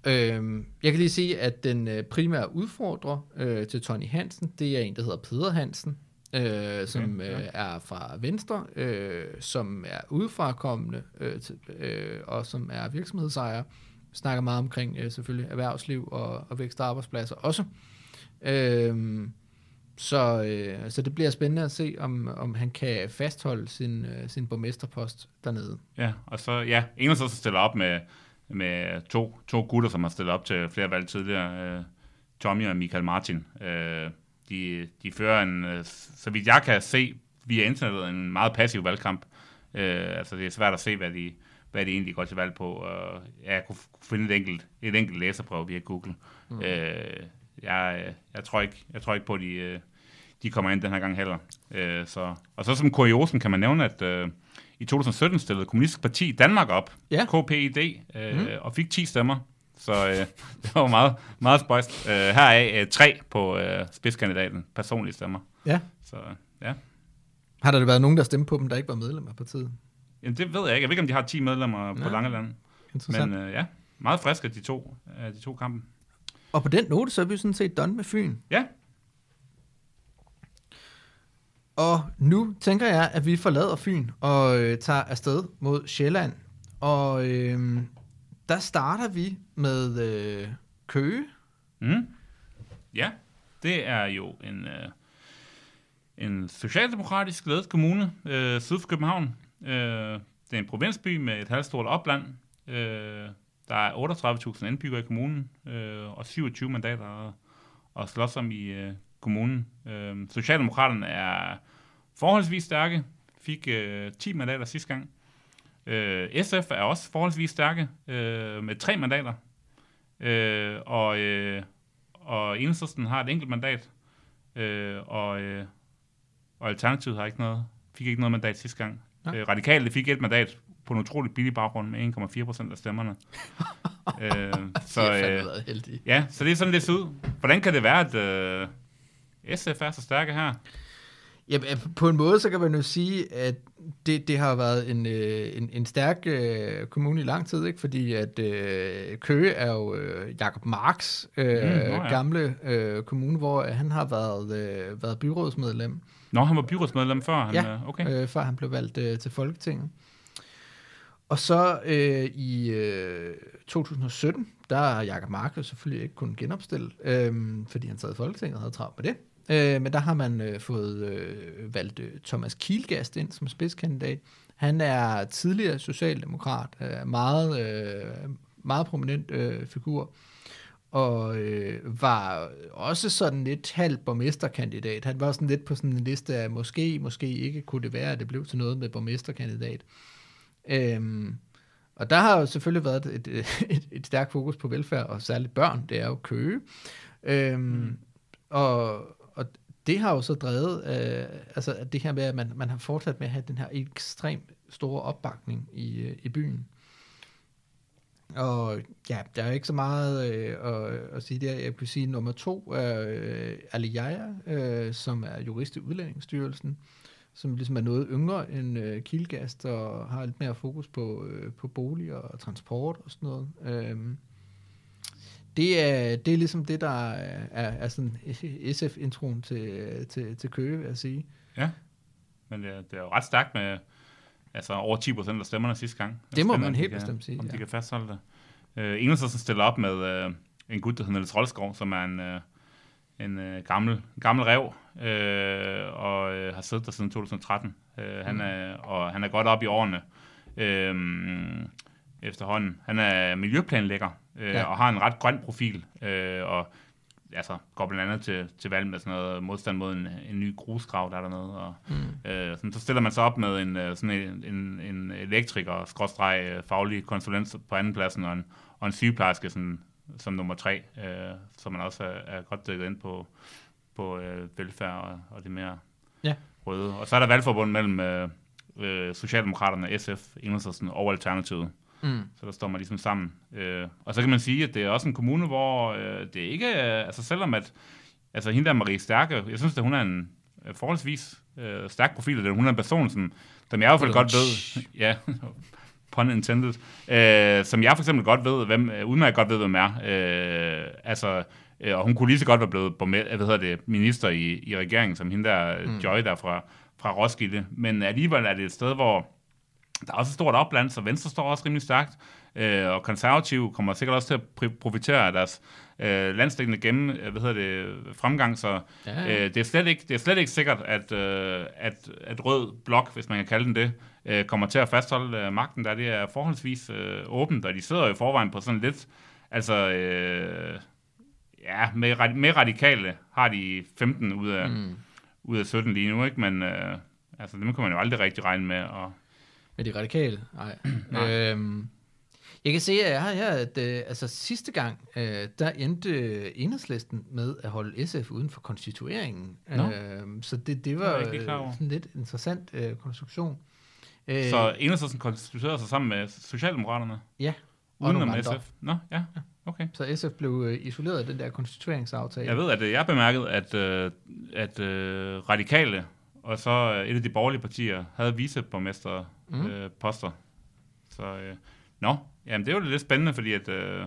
Øh, jeg kan lige sige, at den øh, primære udfordrer øh, til Tony Hansen, det er en, der hedder Peder Hansen, øh, som Okay, ja. øh, er fra Venstre, øh, som er udefrakommende, øh, til, øh, og som er virksomhedsejer. Vi snakker meget omkring øh, selvfølgelig erhvervsliv og, og vækst og arbejdspladser også. Øh, så, øh, så det bliver spændende at se, om, om han kan fastholde sin, øh, sin borgmesterpost dernede. Ja, og så, ja, Enhedslisten stiller op med, med to, to gutter, som har stillet op til flere valg tidligere. Øh, Tommy og Michael Martin. Øh, de, de fører en, øh, så vidt jeg kan se via internettet, en meget passiv valgkamp. Øh, altså det er svært at se, hvad de, hvad de egentlig går til valg på. Og ja, jeg kunne finde et enkelt, et enkelt læserprøve via Google. Mm. Øh, jeg, jeg, tror ikke, jeg tror ikke på, at de, øh, de kommer ind den her gang heller. Øh, så, og så som kuriosen kan man nævne, at øh, i 2017 stillede Kommunistisk Parti Danmark op, Ja. KPID, øh, mm. og fik 10 stemmer. Så øh, det var meget, meget spøjst. Øh, her er øh, tre på øh, spidskandidaten, personlige stemmer. Ja. Så ja. Har der været nogen, der stemte på dem, der ikke var medlem af partiet? Jamen, det ved jeg ikke. Jeg ved ikke, om de har 10 medlemmer Nej. på Langeland. Men øh, ja, meget friske de to, øh, de to kampe. Og på den note, så er vi sådan set done med Fyn. Ja, Og nu tænker jeg, at vi forlader Fyn og øh, tager afsted mod Sjælland. Og øh, der starter vi med øh, Køge. Mm. Ja, det er jo en, øh, en socialdemokratisk ledet kommune øh, syd for København. Øh, det er en provinsby med et halvstort opland. Øh, der er 38.000 indbyggere i kommunen øh, og 27 mandater at, at slås om i øh, kommunen. Øh, Socialdemokraterne er forholdsvis stærke. Fik øh, 10 mandater sidste gang. Øh, SF er også forholdsvis stærke øh, med tre mandater. Øh, og, øh, og Enhedslisten har et enkelt mandat, øh, og, øh, og Alternativet har ikke noget, fik ikke noget mandat sidste gang. Nå. Øh, Radikale fik et mandat på en utrolig billig baggrund med 1,4 procent af stemmerne. øh, så, øh, ja, så det er sådan, det ser ud. Hvordan kan det være, at øh, SF er så stærke her? Jamen, øh, på en måde, så kan man jo sige, at det, det har været en, øh, en, en stærk øh, kommune i lang tid, ikke? fordi at øh, Køge er jo øh, Jakob Marks øh, Mm, ja. gamle øh, kommune, hvor han har været, øh, været byrådsmedlem, Nå, han var byrådsmedlem før. Han, Ja, øh, okay. øh, før han blev valgt øh, til Folketinget. Og så øh, i øh, 2017, der har Jakob Mark selvfølgelig ikke kunnet genopstille, øh, fordi han sad i Folketinget og havde travlt med det. Øh, men der har man øh, fået øh, valgt øh, Thomas Kielgast ind som spidskandidat. Han er tidligere socialdemokrat, øh, meget, øh, meget prominent øh, figur, og øh, var også sådan lidt halv borgmesterkandidat. Han var sådan lidt på sådan en liste af måske, måske ikke kunne det være, at det blev til noget med borgmesterkandidat. Øhm, og der har jo selvfølgelig været et, et, et, stærkt fokus på velfærd, og særligt børn, det er jo køge. Øhm, mm. og, og det har jo så drevet, øh, altså at det her med, at man, man har fortsat med at have den her ekstremt store opbakning i, øh, i byen. Og ja, der er ikke så meget øh, at, at sige der. Jeg kunne sige, at nummer to er øh, Ali øh, som er jurist i Udlændingsstyrelsen, som ligesom er noget yngre end øh, Kielgast, og har lidt mere fokus på, øh, på bolig og transport og sådan noget. Øhm, det, er, det er ligesom det, der er, er, sådan SF-introen til, til, til Køge, vil jeg sige. Ja, men det, er- det er jo ret stærkt med altså over 10 procent af stemmerne sidste gang. Det må Spændende, man de helt kan- bestemt sige, Om de ja. kan fastholde det. Øh, Enhedslisten stiller op med øh, en gut, der hedder Niels Rolskov, som er en, øh, en øh, gammel, gammel rev, øh, og øh, har siddet der siden 2013. Øh, han, Mm. er, og han er godt op i årene øh, efterhånden. Han er miljøplanlægger, øh, Ja. og har en ret grøn profil, øh, og altså, går blandt andet til, til valg med sådan noget modstand mod en, en ny grusgrav, der er dernede. Og, Mm. øh, sådan, så stiller man sig op med en, øh, sådan en, en, en elektriker, skråstreg, øh, faglig konsulent på anden pladsen, og en, og en sygeplejerske sådan, som nummer tre, øh, så man også er, er godt dækket ind på, på øh, velfærd og, og det mere Ja. røde. Og så er der valgforbund mellem øh, øh, Socialdemokraterne, SF, Enhedslisten og Alternativet. Mm. Så der står man ligesom sammen. Øh, og så kan man sige, at det er også en kommune, hvor øh, det ikke er, altså selvom at, altså hende der Marie Stærke, jeg synes, at hun er en øh, forholdsvis øh, stærk profil, det- hun er en person, som, som jeg i hvert fald Eller godt ved, ja, pun intended, øh, som jeg for eksempel godt ved, hvem, øh, udmærket godt ved, hvem er. Øh, altså, øh, og hun kunne lige så godt være blevet borgme- hvad hedder det, minister i, i regeringen, som hende der, mm. Joy der fra, fra Roskilde. Men alligevel er det et sted, hvor der er også et stort opland, så Venstre står også rimelig stærkt, øh, og konservative kommer sikkert også til at profitere af deres øh, landstækkende gennem, øh, hvad hedder det, fremgang, så ja. øh, det, er slet ikke, det er slet ikke sikkert, at, øh, at, at rød blok, hvis man kan kalde den det, øh, kommer til at fastholde øh, magten, der det er forholdsvis øh, åbent, og de sidder jo i forvejen på sådan lidt, altså, øh, ja, med, med radikale har de 15 ud af, Mm. ud af 17 lige nu, ikke? men øh, altså, dem kan man jo aldrig rigtig regne med, og Med de radikale? Nej. Nej. øhm, jeg kan se, at jeg har her, at øh, altså, sidste gang, øh, der endte enhedslisten med at holde SF uden for konstitueringen. Nå. Øhm, så det, det var var over. øh, sådan lidt interessant øh, konstruktion. Øh, Så Enhedslisten konstituerede sig sammen med Socialdemokraterne? Ja. Nogle andre. SF? Nå, ja. Okay. Så SF blev øh, isoleret af den der konstitueringsaftale. Jeg ved, at øh, jeg bemærkede, at, øh, at øh, radikale og så et af de borgerlige partier havde viceborgmester Mhm. poster. Så øh, nå, jamen det er jo lidt spændende, fordi at, øh,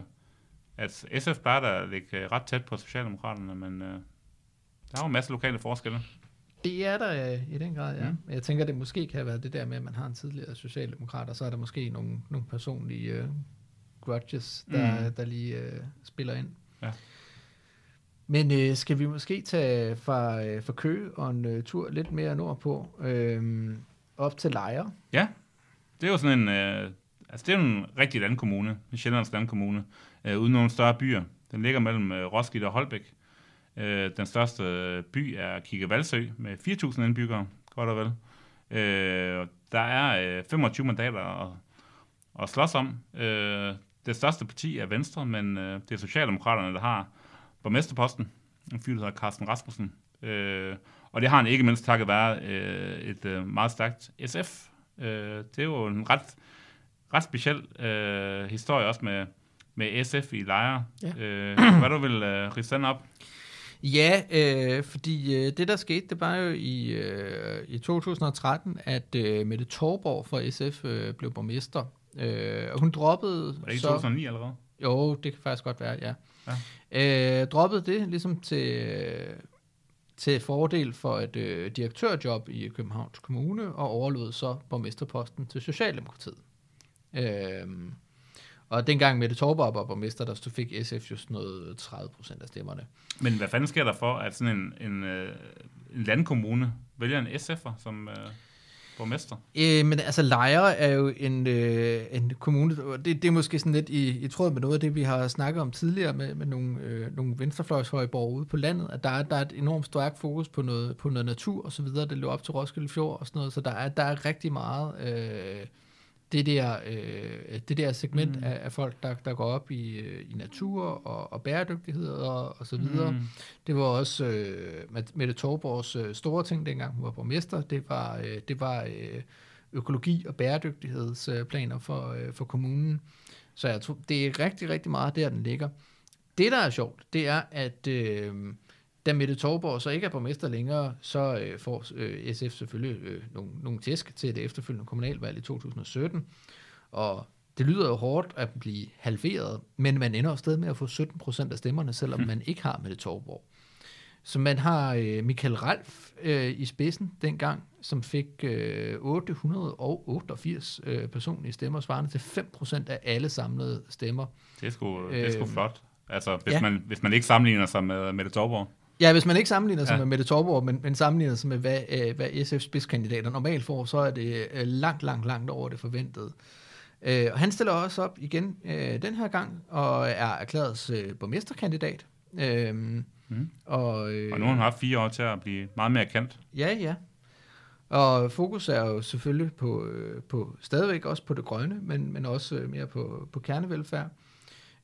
at SF plejer der at ligge ret tæt på Socialdemokraterne, men øh, der er jo en masse lokale forskelle. Det er der øh, i den grad, ja. Mm. Mm. Jeg tænker, det måske kan være det der med, at man har en tidligere socialdemokrat, og så er der måske nogle, nogle personlige øh, grudges, der, Mm. der lige øh, spiller ind. Ja. Men øh, skal vi måske tage fra, øh, fra Køge og en øh, tur lidt mere nordpå, øh, op til Lejre? Ja, det er jo sådan en, øh, altså det er jo en rigtig landkommune, en sjællandsk landkommune, øh, uden nogen større byer. Den ligger mellem øh, Roskilde og Holbæk. Øh, den største øh, by er Kigge Valsø med 4.000 indbyggere, godt og vel. Øh, der er øh, 25 mandater at, at slås om. Øh, det største parti er Venstre, men øh, det er Socialdemokraterne, der har borgmesterposten. En fyr, der hedder Carsten Rasmussen. Øh, og det har han ikke mindst takket være øh, et øh, meget stærkt SF. Øh, det er jo en ret, ret speciel øh, historie også med, med SF i lejre. Ja. Øh, hvad du vil øh, den op? Ja, øh, fordi øh, det der skete, det var jo i, øh, i 2013, at øh, Mette Torborg fra SF øh, blev borgmester. Øh, og hun droppede Var det ikke så... 2009 allerede? Jo, det kan faktisk godt være, ja. ja. Øh, droppede det ligesom til, til fordel for et øh, direktørjob i Københavns Kommune, og overlod så borgmesterposten til Socialdemokratiet. Øh, og dengang Mette Torborg var borgmester, der fik SF just noget 30 procent af stemmerne. Men hvad fanden sker der for, at sådan en, en, øh, en landkommune vælger en SF'er som øh, borgmester? Øh, men altså Lejre er jo en, øh, en kommune, og det, det er måske sådan lidt i, i tråd med noget af det, vi har snakket om tidligere med, med nogle, øh, nogle venstrefløjshøjborg ude på landet, at der er, der er et enormt stærkt fokus på noget, på noget natur og så videre, det løber op til Roskilde Fjord og sådan noget, så der er, der er rigtig meget øh, det, der, øh, det der segment Mm. af, af folk, der, der går op i, øh, i natur og, og bæredygtighed og, og så videre. Mm. Det var også øh, Met- Mette Torborgs øh, store ting, dengang hun var borgmester. Det var, øh, det var øh, økologi- og bæredygtighedsplaner for, øh, for kommunen. Så jeg tror, det er rigtig, rigtig meget der, den ligger. Det, der er sjovt, det er, at øh, da Mette Torborg så ikke er borgmester længere, så øh, får øh, SF selvfølgelig øh, nogle, nogle tæsk til det efterfølgende kommunalvalg i 2017. Og det lyder jo hårdt at blive halveret, men man ender stadig med at få 17 procent af stemmerne, selvom man ikke har Mette Torborg. Så man har øh, Michael Ralf øh, i spidsen dengang, som fik øh, 888 øh, personlige stemmer, svarende til 5 procent af alle samlede stemmer. Det er sgu, det er sgu Øh, flot. Altså, hvis, ja. man, hvis man ikke sammenligner sig med Mette Torborg. Ja, hvis man ikke sammenligner sig Ja. med Mette Torborg, men, men sammenligner sig med, hvad, øh, hvad SF's spidskandidater normalt får, så er det øh, langt, langt, langt over det forventede. Øh, og han stiller også op igen øh, den her gang, og er erklæret øh, borgmesterkandidat. Øh, Mm. og, øh, Og nu har han haft fire år til at blive meget mere kendt. Ja, ja. Og fokus er jo selvfølgelig på, øh, på stadigvæk også på det grønne, men, men også øh, mere på, på kernevelfærd.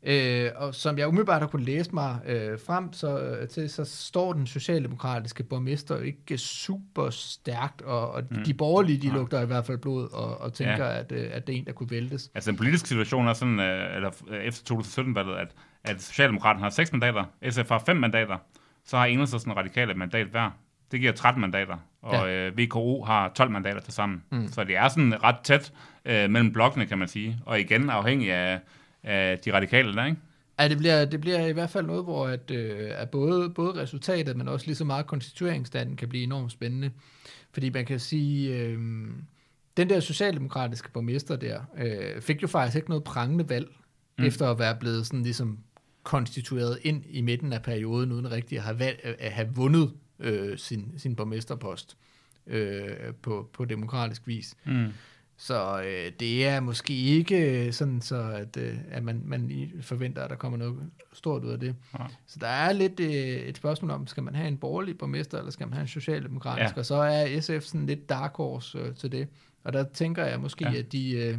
Øh, og som jeg umiddelbart har kunnet læse mig øh, frem så, øh, til, så står den socialdemokratiske borgmester ikke super stærkt, og, og Mm. de borgerlige, de lugter i hvert fald blod, og, og tænker, Ja. ja. at, øh, at det er en, der kunne væltes. Altså, den politiske situation er sådan, øh, eller øh, efter 2017-valget, at, at Socialdemokraterne har seks mandater, SF har fem mandater, så har Enhedslisten og Radikale et mandat hver. Det giver 13 mandater, og ja. øh, VKO har 12 mandater til sammen. Mm. Mm. Så det er sådan ret tæt øh, mellem blokkene, kan man sige. Og igen afhængig af, af de radikale der, ikke? Ja, det bliver, det bliver i hvert fald noget, hvor at, øh, at både, både resultatet, men også lige så meget konstitueringsstanden kan blive enormt spændende. Fordi man kan sige, øh, den der socialdemokratiske borgmester der, øh, fik jo faktisk ikke noget prangende valg, Mm. efter at være blevet sådan ligesom konstitueret ind i midten af perioden, uden rigtig at have, valg, at have vundet øh, sin, sin borgmesterpost øh, på, på demokratisk vis. Mm. Så øh, det er måske ikke øh, sådan, så at, øh, at man, man forventer, at der kommer noget stort ud af det. Nej. Så der er lidt øh, et spørgsmål om, skal man have en borgerlig borgmester, eller skal man have en socialdemokratisk? Ja. Ja. Og så er SF sådan lidt dark horse øh, til det. Og der tænker jeg måske, Ja. ja. at de, øh,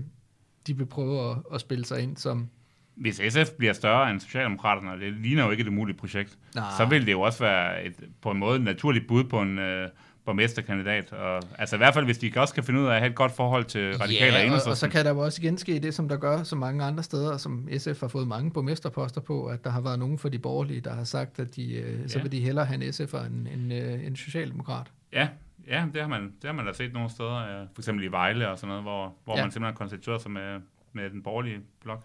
de vil prøve at, at spille sig ind som... Hvis SF bliver større end Socialdemokraterne, og det ligner jo ikke et umuligt projekt, Nej. så vil det jo også være et, på en måde et naturligt bud på en, øh, borgmesterkandidat. Og, altså i hvert fald, hvis de også kan finde ud af at have et godt forhold til radikale ja, og og, så kan der jo også igen ske det, som der gør så mange andre steder, som SF har fået mange borgmesterposter på, at der har været nogen for de borgerlige, der har sagt, at de, øh, så Ja. vil de hellere have en SF'er end en, øh, en socialdemokrat. Ja, ja det, har man, det har man da set nogle steder, øh, for eksempel i Vejle og sådan noget, hvor, hvor Ja. man simpelthen konstituerer sig med, med den borgerlige blok.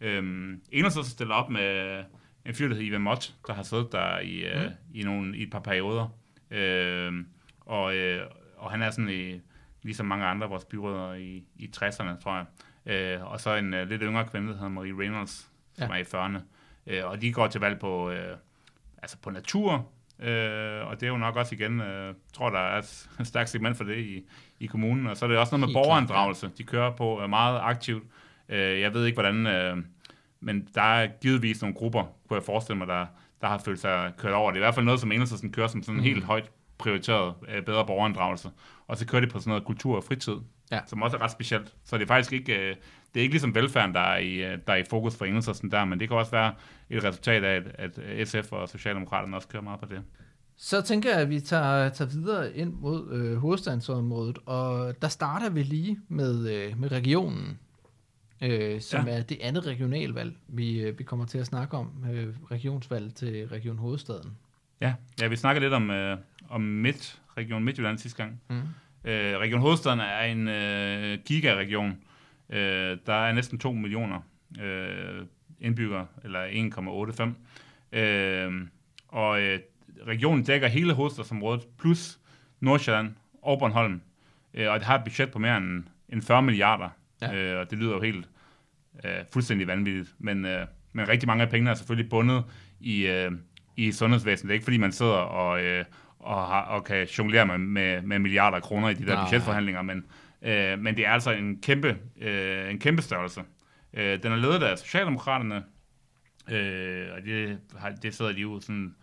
Øhm, Enhedslisten stiller op med en fyr, der hedder Ivan Mott, der har siddet der i, øh, Mm. i, nogle, i et par perioder. Øhm, og, øh, og han er sådan i, ligesom mange andre af vores byråder i, i 60'erne, tror jeg. Øh, og så en øh, lidt yngre kvinde, der hedder Marie Reynolds, som Ja. er i 40'erne. Øh, og de går til valg på, øh, altså på natur, øh, og det er jo nok også igen, øh, tror, der er et stærkt segment for det i, i kommunen, og så er det også noget med Helt klart, borgerinddragelse, de kører på øh, meget aktivt. Øh, jeg ved ikke, hvordan, øh, men der er givetvis nogle grupper, kunne jeg forestille mig, der, der har følt sig kørt over. Det er i hvert fald noget, som Enhedslisten kører som sådan Mm. helt højt prioriteret øh, bedre borgerinddragelse. Og så kører de på sådan noget kultur og fritid, Ja. som også er ret specielt. Så det er faktisk ikke, øh, det er ikke ligesom velfærden, der er i, øh, der er i fokus for Enhedslisten der, men det kan også være et resultat af, at, at SF og Socialdemokraterne også kører meget på det. Så tænker jeg, at vi tager, tager videre ind mod øh, hovedstadsområdet, og der starter vi lige med, øh, med regionen, øh, som Ja. er det andet regionalvalg, vi, øh, vi kommer til at snakke om, øh, regionsvalg til Region Hovedstaden. Ja, ja vi snakkede lidt om, øh, om Midt, Region Midtjylland sidste gang. Mm. Øh, Region Hovedstaden er en øh, gigaregion. Øh, der er næsten 2 millioner øh, indbyggere, eller 1,85. Øh, og øh, regionen dækker hele hovedstadsområdet, plus Nordsjælland og Bornholm. Øh, og det har et budget på mere end, end 40 milliarder. Ja. Øh, og det lyder jo helt øh, fuldstændig vanvittigt. Men, øh, men rigtig mange af pengene er selvfølgelig bundet i, øh, i sundhedsvæsenet. Det er ikke fordi, man sidder og, øh, og, har, og kan jonglere med, med, med milliarder af kroner i de der Nej. budgetforhandlinger, men, øh, men det er altså en kæmpe, øh, en kæmpe størrelse. Øh, den er ledet af Socialdemokraterne, øh, og det, har, det sidder de jo sådan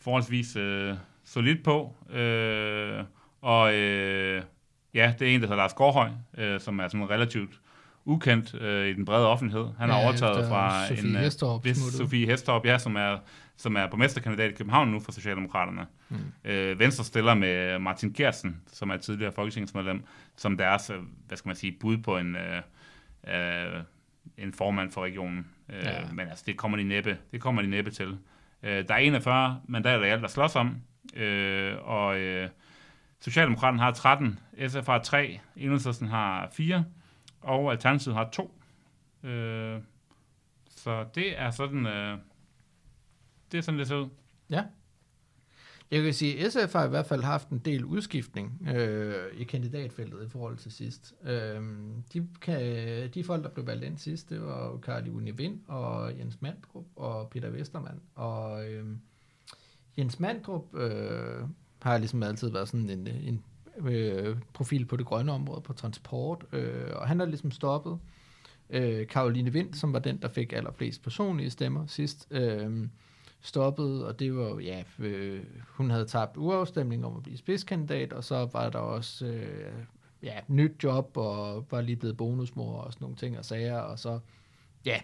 forholdsvis øh, solidt på. Øh, og øh, ja, det er en, der hedder Lars Gårdhøj, øh, som er sådan relativt ukendt øh, i den brede offentlighed. Han har Ja, overtaget fra Sofie en øh, Hestorp vis smuttede. Sofie Hestorp, ja, som er, som er borgmesterkandidat i København nu for Socialdemokraterne. Mm. Øh, Venstre stiller med Martin Gertsen, som er tidligere folketingsmedlem, som deres, øh, hvad skal man sige, bud på en, øh, øh, en formand for regionen. Øh, Ja. Men altså, det kommer de næppe, det kommer de næppe til. Øh, der er 41 mandater alt, der slås om, øh, og øh, Socialdemokraterne har 13, SF har 3, Enhedslisten har 4, og Alternativet har 2. Øh, så det er sådan, øh, det er sådan, det ser ud. Ja. Jeg kan sige, at SF har i hvert fald haft en del udskiftning øh, i kandidatfeltet i forhold til sidst. Øh, de, kan, de folk, der blev valgt ind sidst, det var jo Karl Juni og Jens Mandrup og Peter Vestermann. Og øh, Jens Mandrup øh, har ligesom altid været sådan en, øh, en øh, profil på det grønne område, på transport, øh, og han har ligesom stoppet. Øh, Karoline Vind, som var den, der fik allerflest personlige stemmer sidst, øh, stoppede, og det var ja, øh, hun havde tabt uafstemning om at blive spidskandidat, og så var der også øh, ja, nyt job, og var lige blevet bonusmor og sådan nogle ting og sager, og så, ja,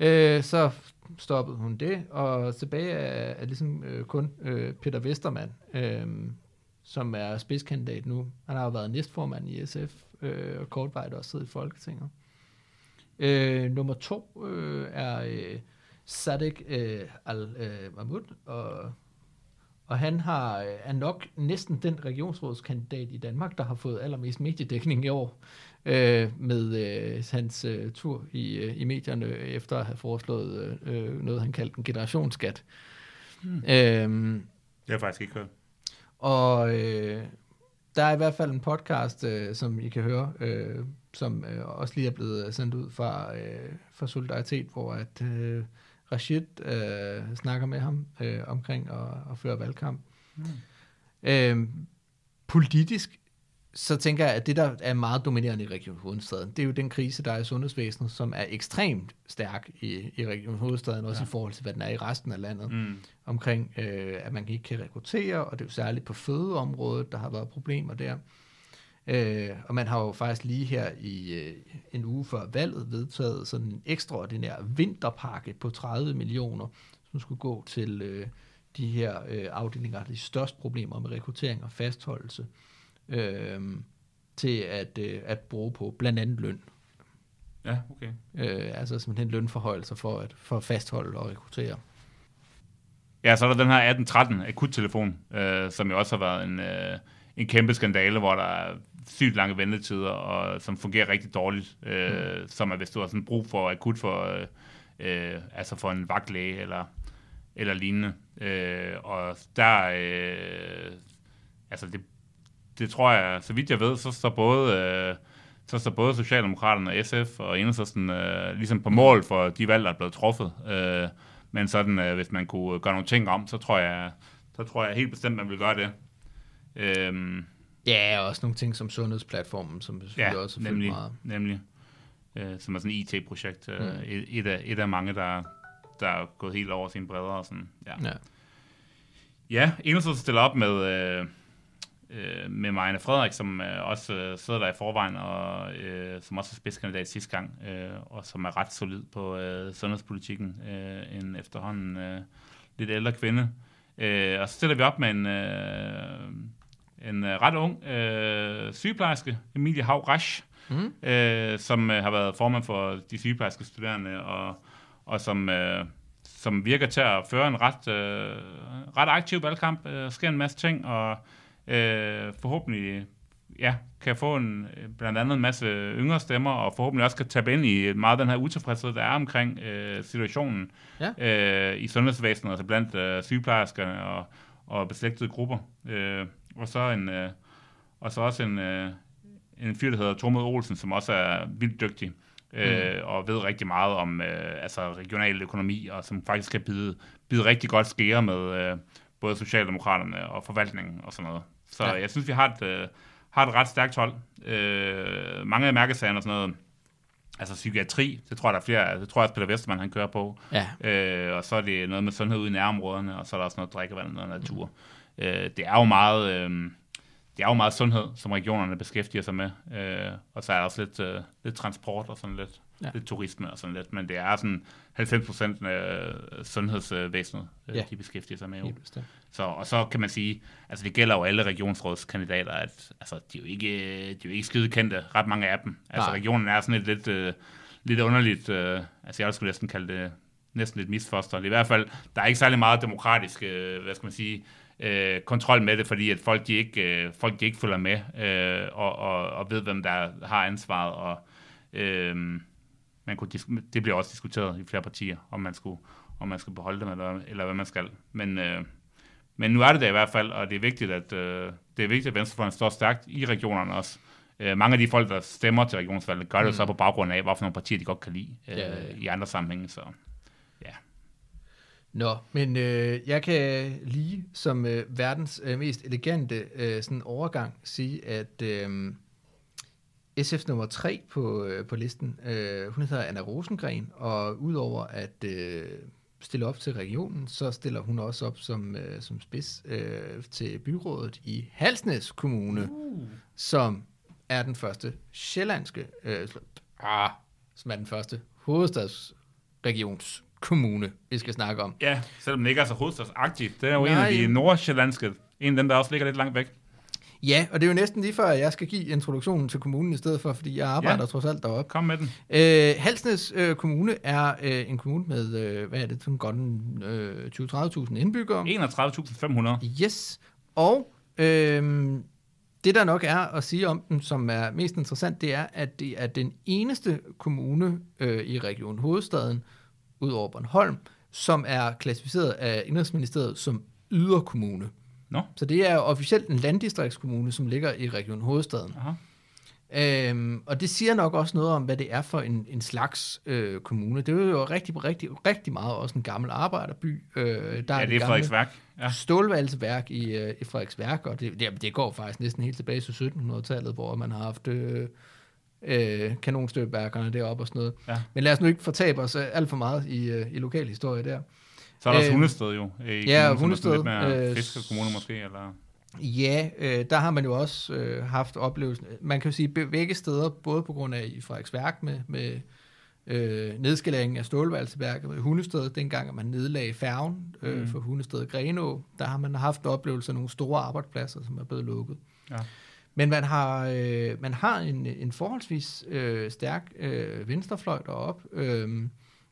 øh, så stoppede hun det, og tilbage er, er ligesom øh, kun øh, Peter Vestermann, øh, som er spidskandidat nu. Han har jo været næstformand i SF, øh, og kortvejt også siddet i Folketinget. Øh, nummer to øh, er øh, Sadek øh, Al-Mahmoud, øh, og, og han har, øh, er nok næsten den regionsrådskandidat i Danmark, der har fået allermest mediedækning i år, øh, med øh, hans øh, tur i, øh, i medierne, efter at have foreslået øh, noget, han kaldte en generationsskat. Hmm. Øhm, Det har jeg faktisk ikke hørt. og øh, der er i hvert fald en podcast, øh, som I kan høre, øh, som øh, også lige er blevet sendt ud fra, øh, fra Solidaritet, hvor at øh, Rashid øh, snakker med ham øh, omkring at, at føre valgkamp. Mm. Øh, politisk, så tænker jeg, at det, der er meget dominerende i Region Hovedstaden, det er jo den krise, der er i sundhedsvæsenet, som er ekstremt stærk i, i Region Hovedstaden, også Ja. i forhold til, hvad den er i resten af landet Mm. omkring, øh, at man ikke kan rekruttere, og det er jo særligt på fødeområdet, der har været problemer der. Øh, og man har jo faktisk lige her i øh, en uge før valget vedtaget sådan en ekstraordinær vinterpakke på 30 millioner, som skulle gå til, øh, de her øh, afdelinger har de største problemer med rekruttering og fastholdelse øh, til at, øh, at bruge på blandt andet løn. Ja, okay. Øh, altså simpelthen lønforhøjelser for at, for at fastholde og rekruttere. Ja, så er der den her 1813 akuttelefon, øh, som jo også har været en, øh, en kæmpe skandale, hvor der er sygt lange ventetider, og som fungerer rigtig dårligt. Øh, mm. Som er, hvis du har sådan brug for akut for, øh, øh, altså for en vagtlæge eller, eller lignende. Øh, og der, øh, altså det, det tror jeg, så vidt jeg ved, så står både... Øh, så står både Socialdemokraterne og SF og Enhedslisten øh, ligesom på mål for de valg, der er blevet truffet. Øh, men sådan, øh, hvis man kunne gøre nogle ting om, så tror jeg, så tror jeg helt bestemt, man vil gøre det. Øhm, Ja, og også nogle ting som sundhedsplatformen, som ja, også er nemlig, meget. nemlig. Øh, som er sådan et IT-projekt. Øh, Mm. et, et, af, et af mange, der, der er gået helt over sine bredder. Og sådan. Ja. Ja. Ja, Enhedslisten stiller op med, øh, øh, med Marianne Frederik, som øh, også øh, sidder der i forvejen, og øh, som også er spidskandidat sidste gang, øh, og som er ret solid på øh, sundhedspolitikken, øh, en efterhånden øh, lidt ældre kvinde. Øh, og så stiller vi op med en, øh, en øh, ret ung øh, sygeplejerske, Emilie Hav Rasch, Mm. øh, som øh, har været formand for de sygeplejerske studerende, og, og som, øh, som virker til at føre en ret, øh, ret aktiv valgkamp. Øh, sker en masse ting, og øh, forhåbentlig ja, kan få en, øh, blandt andet en masse yngre stemmer, og forhåbentlig også kan tabe ind i meget den her utilfredshed, der er omkring øh, situationen Ja. øh, i sundhedsvæsenet, altså blandt øh, sygeplejerskerne og, og beslægtede grupper. Øh, og så en øh, og så også en, øh, en fyr, der hedder Tormod Olsen, som også er vildt dygtig, øh, Mm. og ved rigtig meget om øh, altså regional økonomi, og som faktisk kan bide, bide rigtig godt skære med øh, både Socialdemokraterne og forvaltningen og sådan noget. Så Ja. jeg synes, vi har et, øh, har et ret stærkt hold. Øh, mange af mærkesagerne og sådan noget, altså psykiatri, det tror jeg, der er flere, det tror jeg også Peter Vestermann, han kører på. Ja. Øh, og så er det noget med sundhed ude i nærområderne, og så er der også noget drikkevand og noget natur. Øh, det er jo meget... Øh, det er jo meget sundhed, som regionerne beskæftiger sig med. Øh, og så er der også lidt, øh, lidt transport og sådan lidt, Ja. lidt turisme og sådan lidt. Men det er sådan 90 procent af sundhedsvæsenet, øh, Ja. de beskæftiger sig med. Jo. Så, og så kan man sige, altså det gælder jo alle regionsrådskandidater, at altså, de, er jo ikke, de er jo ikke skide kendte, ret mange af dem. Altså Nej. regionen er sådan et lidt, øh, lidt underligt, øh, altså jeg skulle næsten kalde det næsten lidt misfoster. Er i hvert fald, der er ikke særlig meget demokratisk, øh, hvad skal man sige, øh, kontrol med det, fordi at folk de ikke, øh, folk de ikke følger med øh, og, og, og ved, hvem der har ansvaret. Og, øh, man kunne det bliver også diskuteret i flere partier, om man skulle, om man skal beholde dem, eller, eller hvad man skal. Men, øh, men nu er det der i hvert fald, og det er vigtigt, at, øh, det er vigtigt, at Venstrefløjen står stærkt i regionerne også. Øh, mange af de folk, der stemmer til regionsvalget, gør det mm. så på baggrund af, hvorfor nogle partier, de godt kan lide øh, Ja, ja, ja. i andre sammenhænge. Så. Nå, men øh, jeg kan lige som øh, verdens øh, mest elegante øh, sådan overgang sige, at øh, SF nummer tre på, øh, på listen, øh, hun hedder Anna Rosengren, og udover at øh, stille op til regionen, så stiller hun også op som, øh, som spids øh, til byrådet i Halsnæs Kommune, uh. som er den første sjællandske, øh, ah, som er den første hovedstadsregionskommune, vi skal snakke om. Ja, selvom den ikke er så hovedstadsagtig. Det er jo Nej. en af de nordsjællandske, en af dem, der også ligger lidt langt væk. Ja, og det er jo næsten lige før, at jeg skal give introduktionen til kommunen i stedet for, fordi jeg arbejder ja. Trods alt deroppe. Kom med den. Øh, Halsnæs øh, Kommune er øh, en kommune med, øh, hvad er det, sådan godt øh, 20-30.000 indbyggere. 31.500. Yes, og øh, det der nok er at sige om den, som er mest interessant, det er, at det er den eneste kommune øh, i Region Hovedstaden, ud over Bornholm, som er klassificeret af Indrigsministeriet som yderkommune. Nå. Så det er officielt en landdistriktskommune, som ligger i Region Hovedstaden. Aha. Øhm, og det siger nok også noget om, hvad det er for en, en slags øh, kommune. Det er jo rigtig, rigtig, rigtig meget også en gammel arbejderby. Øh, der Ja, det er Frederiksværk. Ja. stålvalseværk i, øh, i Frederiksværk, og det, det, det går faktisk næsten helt tilbage til 1700-tallet, hvor man har haft øh, øh, kanonstøbværkerne deroppe og sådan noget. Ja. Men lad os nu ikke fortabe os alt for meget i, øh, i lokalhistorie der. Så er der også Øh, Hundested jo. I ja, kommunen, Hundested, Lidt mere øh, fiskerkommune måske, eller... Ja, øh, der har man jo også øh, haft oplevelsen. Man kan jo sige be- begge steder, både på grund af i Frederiksværk med, med øh, nedskaleringen af stålvalgseværket ved Hundested, dengang at man nedlagde færgen øh, Mm. for Hundested Grenå, der har man haft en oplevelse af nogle store arbejdspladser, som er blevet lukket. Ja. Men man har, øh, man har en, en forholdsvis øh, stærk øh, venstrefløj deroppe, øh,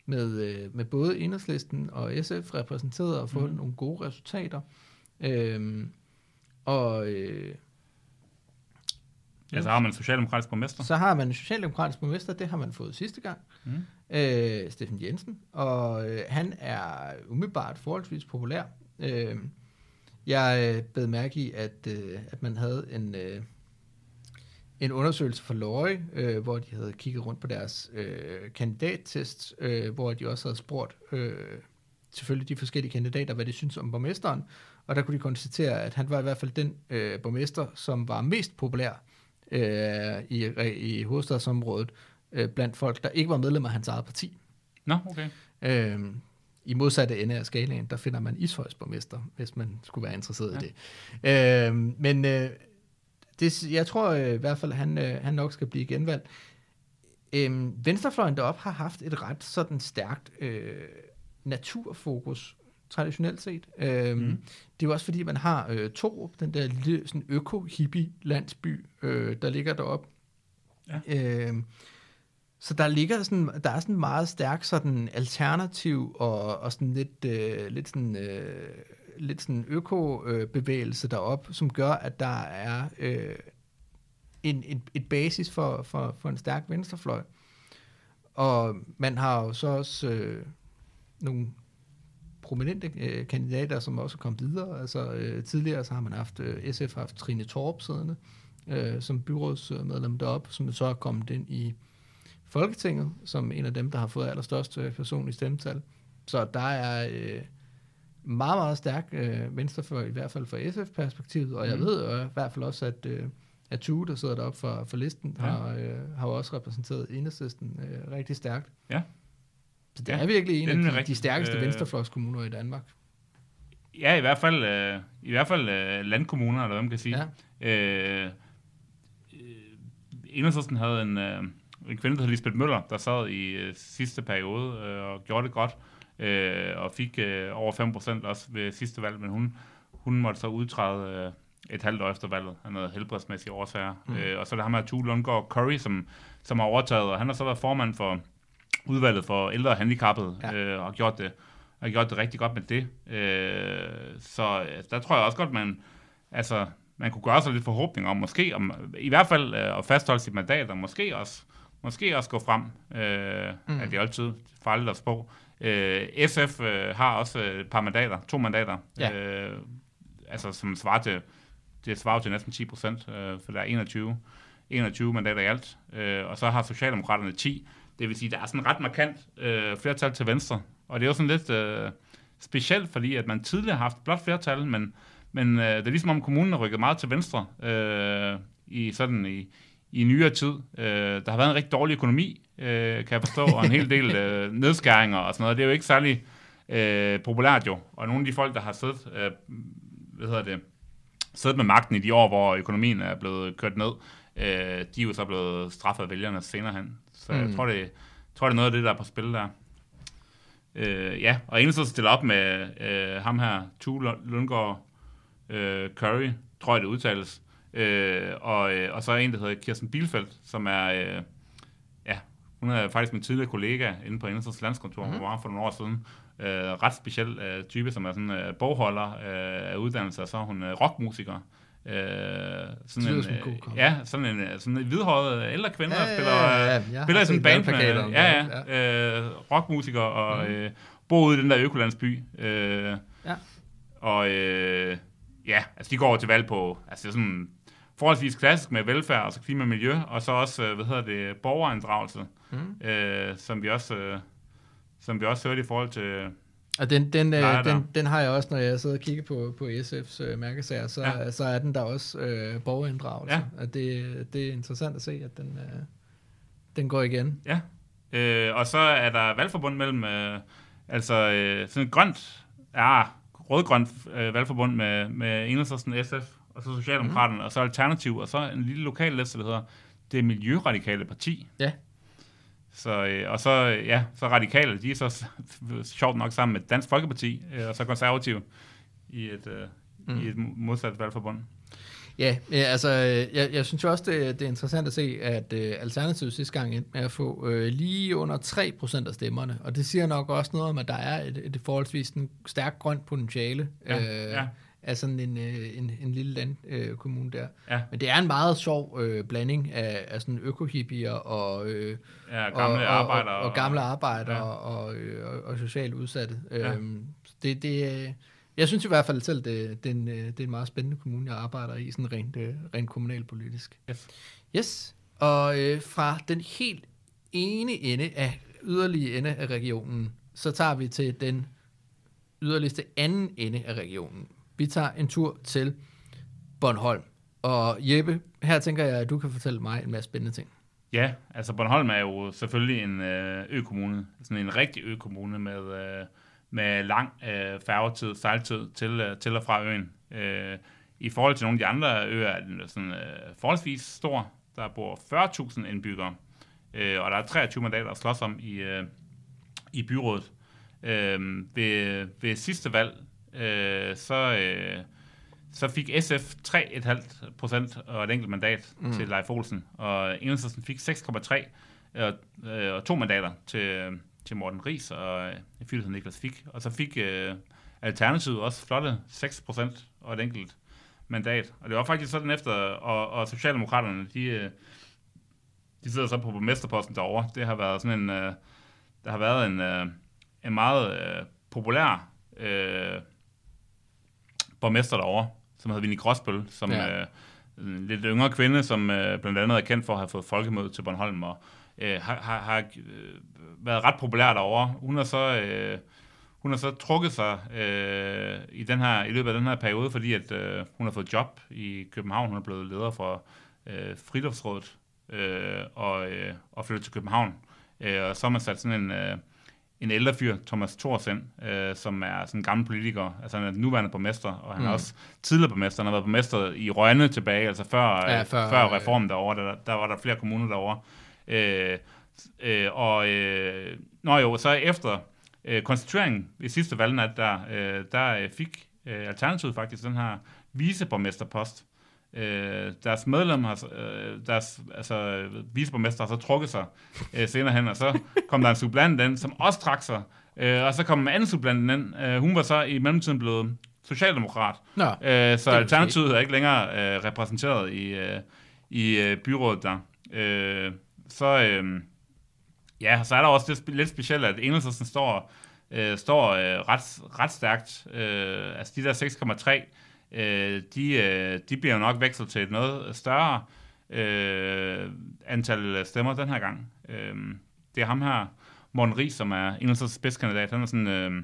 med, øh, med både Enhedslisten og SF repræsenteret og fået mm. nogle gode resultater. Øh, og øh, Ja, så har man en socialdemokratisk borgmester. så har man en socialdemokratisk borgmester, det har man fået sidste gang, Mm. øh, Steffen Jensen, og øh, han er umiddelbart forholdsvis populær. Øh, jeg øh, bed mærke i, at, øh, at man havde en, øh, en undersøgelse for Løje, øh, hvor de havde kigget rundt på deres øh, kandidattest, øh, hvor de også havde spurgt øh, selvfølgelig de forskellige kandidater, hvad de synes om borgmesteren, og der kunne de konstatere, at han var i hvert fald den øh, borgmester, som var mest populær øh, i, i hovedstadsområdet øh, blandt folk, der ikke var medlem af hans eget parti. Nå, okay. Øh, I modsatte ende af skalaen, der finder man Ishøjs borgmester, hvis man skulle være interesseret ja. i det. Øh, men øh, det, jeg tror øh, i hvert fald, han, øh, han nok skal blive genvalgt. Øh, Venstrefløjen deroppe har haft et ret sådan stærkt øh, naturfokus, traditionelt set. Øh, Mm. Det er jo også fordi, man har øh, Torup, den der lille sådan øko-hippie-landsby, øh, der ligger deroppe. Ja. Øh, så der ligger sådan, der er sådan meget stærk sådan alternativ og, og sådan lidt, øh, lidt sådan, øh, lidt sådan øko-bevægelse derop, som gør, at der er øh, en, en, et basis for, for, for en stærk venstrefløj. Og man har jo så også øh, nogle prominente øh, kandidater, som også er kommet videre. Altså øh, tidligere så har man haft, øh, SF har haft Trine Torp siddende øh, som byrådsmedlem derop, som så er kommet ind i Folketinget, som en af dem, der har fået allerstørst øh, personlig stemmetal. Så der er øh, meget, meget stærk øh, venstre for, i hvert fald fra SF-perspektivet, og jeg Mhm. ved jo i hvert fald også, at, øh, at Tue, der sidder deroppe for, for listen, Ja. har, øh, har også repræsenteret enhedslisten øh, rigtig stærkt. Ja. Så det Ja, er virkelig en er af de, de rigtigt. stærkeste Øh, øh, venstrefløjskommuner i Danmark. Ja, i hvert fald, øh, i hvert fald øh, landkommuner, eller hvad man kan sige. Ja. Øh, øh, Enhedslisten havde en, øh, en kvinde, der hed Lisbeth Møller, der sad i øh, sidste periode øh, og gjorde det godt, øh, og fik øh, over 5% også ved sidste valg, men hun, hun måtte så udtræde øh, et halvt år efter valget af noget helbredsmæssige årsager. Mm. Øh, og så er der ham her Tue Lundgaard Curry, som, som har overtaget, og han har så været formand for udvalget for ældre og handicappede, ja. Øh, og har gjort det har gjort det rigtig godt med det. Øh, så øh, der tror jeg også godt, man, altså, man kunne gøre sig lidt forhåbning om, måske, om, i hvert fald øh, at fastholde sit mandat, og måske også, måske også gå frem, øh. Mm. at det er altid farligt at spå. Øh, SF øh, har også et par mandater, to mandater, Ja. øh, altså som svarer til, det svarer til næsten 10 procent, øh, for der er 21, 21 mandater i alt, øh, og så har Socialdemokraterne 10, det vil sige, der er sådan ret markant øh, flertal til venstre, og det er jo sådan lidt øh, specielt, fordi at man tidligere har haft blot flertal, men, men øh, det er ligesom om kommunen er rykket meget til venstre øh, i sådan i, i nyere tid. Øh, der har været en rigtig dårlig økonomi, øh, kan jeg forstå, og en hel del øh, nedskæringer og sådan noget. Det er jo ikke særlig øh, populært jo. Og nogle af de folk, der har siddet, øh, hvad hedder det, siddet med magten i de år, hvor økonomien er blevet kørt ned, øh, de er jo så blevet straffet af vælgerne senere hen. Så mm. jeg tror, det, jeg tror, det er noget af det, der er på spil der. Øh, ja, og eneste stiller op med øh, ham her, Tue Lundgaard øh, Curry, tror jeg det udtales, øh, og, øh, og så en, der hedder Kirsten Bielfeldt, som er, øh, ja, hun er faktisk min tidligere kollega inde på Enhedslistens landskontor, mm-hmm. Mhm. hvor var for nogle år siden. Øh, ret speciel øh, type, som er sådan øh, bogholder øh, af uddannelse, og så er hun øh, rockmusiker. Øh, sådan en, øh, ja, sådan en, øh, sådan en hvidhåret ældre kvinde, der spiller, ja, øh, ja, har spiller i sådan en band med, ja, deroppe, ja, øh, rockmusiker og Mhm. øh, bor ude i den der økolandsby. Øh, Ja. Og øh, ja, altså de går over til valg på, altså det er sådan forholdsvis klassisk med velfærd, altså klima og miljø, og så også, øh, hvad hedder det, borgerinddragelse, Mm. øh, som vi også, øh, som vi også hørte i forhold til, Og den, den, øh, der. den, den har jeg også, når jeg sidder og kigger på, på SF's øh, mærkesager, så, ja. så er den der også øh, borgerinddragelse. Ja. Og det, det er interessant at se, at den, øh, den går igen. ja. Øh, og så er der valgforbund mellem, øh, altså øh, sådan et grønt, ja, rødgrønt øh, valgforbund med, med Enhedslisten, SF, og så Socialdemokraterne, mm. og så Alternativ, og så en lille lokal liste, der hedder Det Miljøradikale Parti. Ja. Så, øh, og så, ja, så radikale, de er så sjovt nok sammen med Dansk Folkeparti, øh, og så konservative i et, øh, mm. i et modsat valgforbund. Ja, ja altså, øh, jeg, jeg synes jo også, det, det er interessant at se, at øh, Alternativet sidste gang endte med at få øh, lige under 3% af stemmerne, og det siger nok også noget om, at der er et, et forholdsvis en stærkt grønt potentiale Ja, øh, ja. af sådan en, øh, en, en lille landkommune øh, kommune der. Ja, Men det er en meget sjov øh, blanding af, af sådan økohippier og, øh, ja gamle og, arbejdere. og, og, og gamle arbejdere ja. og, øh, og, og socialt udsatte. Ja. Ja. Øhm, det, det, øh, jeg synes i hvert fald selv, det, det, er en, øh, det er en meget spændende kommune, jeg arbejder i, sådan rent, øh, rent kommunalpolitisk. Yes. Yes, og øh, fra den helt ene ende af yderlige ende af regionen, så tager vi til den yderligste anden ende af regionen. Vi tager en tur til Bornholm. Og Jeppe, her tænker jeg, at du kan fortælle mig en masse spændende ting. Ja, altså Bornholm er jo selvfølgelig en øh, økommune, sådan en rigtig økommune med, øh, med lang øh, færgetid, sejltid til, øh, til og fra øen. Øh, I forhold til nogle af de andre øer er den sådan, øh, forholdsvis stor. Der bor 40.000 indbyggere, øh, og der er 23 mandater at slås om i, øh, i byrådet. Øh, ved, ved sidste valg, øh, så... Øh, så fik SF 3,5 procent og et enkelt mandat mm. til Leif Olsen, og Enhedslisten fik 6,3 og, øh, og to mandater til, til Morten Ries og øh, Fyldighed Niklas Fik. Og så fik øh, Alternativet også flotte 6 procent og et enkelt mandat. Og det var faktisk sådan efter, og, og Socialdemokraterne, de, øh, de sidder så på borgmesterposten derovre. Det har været sådan en, øh, der har været en, øh, en meget øh, populær øh, borgmester derovre, som hedder Vinnie Gråsbøl, som Ja. ja. øh, en lidt yngre kvinde, som øh, blandt andet er kendt for at have fået folkemøde til Bornholm, og øh, har, har, har øh, været ret populær derovre. Hun har så, øh, hun har så trukket sig øh, i, den her, i løbet af den her periode, fordi at, øh, hun har fået job i København. Hun er blevet leder for øh, Friluftsrådet øh, og, øh, og flyttet til København. Øh, og så har man sat sådan en... Øh, en ældre fyr, Thomas Thorsen, øh, som er sådan en gammel politiker, altså han er nuværende borgmester, og han mm. er også tidligere borgmester, han har været borgmester i Rønne tilbage, altså før, Ja, før, før, før øh, reformen derovre, der, der var der flere kommuner derovre. Øh, øh, og øh, når jo, så efter øh, konstitueringen i sidste valgnat, der, øh, der øh, fik øh, Alternativet faktisk den her viceborgmesterpost, Øh, deres medlem har, så- øh, deres altså, viceborgmester har så trukket sig øh, senere hen, og så kom der en supplant ind, som også trak sig, øh, og så kom en anden supplant ind. Øh, hun var så i mellemtiden blevet socialdemokrat, Nå, øh, så er Alternativet er ikke længere øh, repræsenteret i, øh, i øh, byrådet der. Øh, så, øh, ja, så er der også det spe- lidt specielt, at Engelsen står, øh, står øh, ret, ret stærkt. Øh, altså de der 6,3, øh, de, øh, de bliver jo nok vekslet til et noget større øh, antal stemmer den her gang. Øh, det er ham her, Morten Ries, som er Engelsens spidskandidat. Han er sådan... Øh,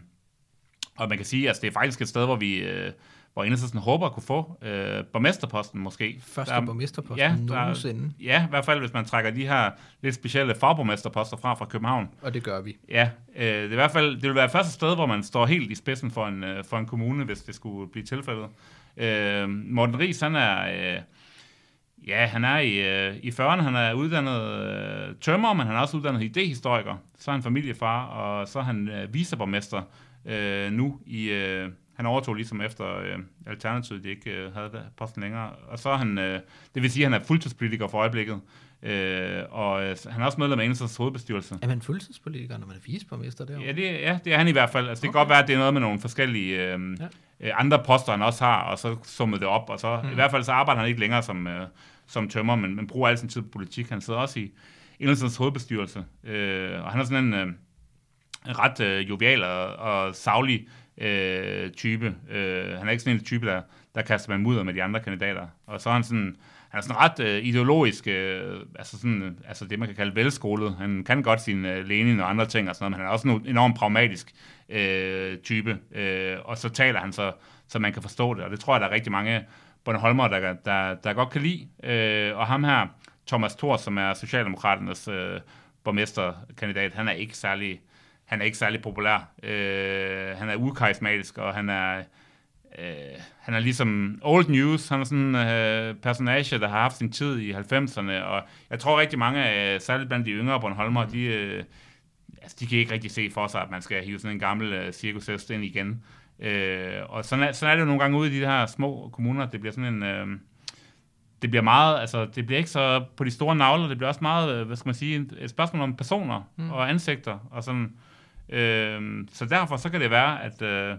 og man kan sige, at altså, det er faktisk et sted, hvor vi... Øh, hvor Enhedslisten håber at kunne få øh, borgmesterposten måske. første Der- borgmesterposten ja, ja, der- nogensinde, Ja, i hvert fald hvis man trækker de her lidt specielle fagborgmesterposter fra fra København. og det gør vi. Ja, øh, det, er i hvert fald, det vil være første sted, hvor man står helt i spidsen for en, øh, for en kommune, hvis det skulle blive tilfældet. Øh, Morten Ries, han er... Øh, Ja, han er i, øh, i 40'erne, han er uddannet øh, tømrer, men han er også uddannet idehistoriker. Så er han familiefar, og så er han øh, viceborgmester øh, nu i... Øh, han overtog ligesom efter øh, Alternativet, de ikke øh, havde posten længere. Og så er han, øh, det vil sige, at han er fuldtidspolitiker for øjeblikket. Øh, og øh, han er også medlem af Enhedslistens hovedbestyrelse. Er man fuldtidspolitiker, når man er viceborgmester derovre? Ja, det, ja, det er han i hvert fald. Altså, det kan godt være, at det er noget med nogle forskellige øh, Ja. øh, andre poster, han også har, og så summet det op. Og så Hmm. mm. i hvert fald så arbejder han ikke længere som, øh, som tømmer, men, men bruger al sin tid på politik. Han sidder også i Enhedslistens hovedbestyrelse, øh, og han er sådan en, øh, ret øh, jovial og, og savlig øh, type. Øh, han er ikke sådan en type, der, der kaster man mudder med de andre kandidater. Og så er han sådan, han er sådan ret øh, ideologisk, øh, altså, sådan, altså det, man kan kalde velskolet. Han kan godt sin øh, Lenin og andre ting og sådan noget, men han er også en enormt pragmatisk øh, type. Øh, og så taler han så, så man kan forstå det, og det tror jeg, der er rigtig mange Bornholmer, der, der, der godt kan lide. Øh, og ham her, Thomas Thor, som er Socialdemokraternes øh, borgmesterkandidat, han er ikke særlig, han er ikke særlig populær. Øh, han er ukarismatisk, og han er, øh, han er ligesom old news, han er sådan en øh, personage, der har haft sin tid i 90'erne, og jeg tror rigtig mange af, særligt blandt de yngre Bornholmer, de, øh, altså, de kan ikke rigtig se for sig, at man skal hive sådan en gammel øh, cirkushest ind igen. Øh, og sådan er, sådan er det jo nogle gange ude i de her små kommuner, det bliver sådan en... Øh, det bliver meget, altså det bliver ikke så på de store navler, det bliver også meget, øh, hvad skal man sige, et spørgsmål om personer mm. og ansigter og sådan. Øh, så derfor så kan det være, at øh,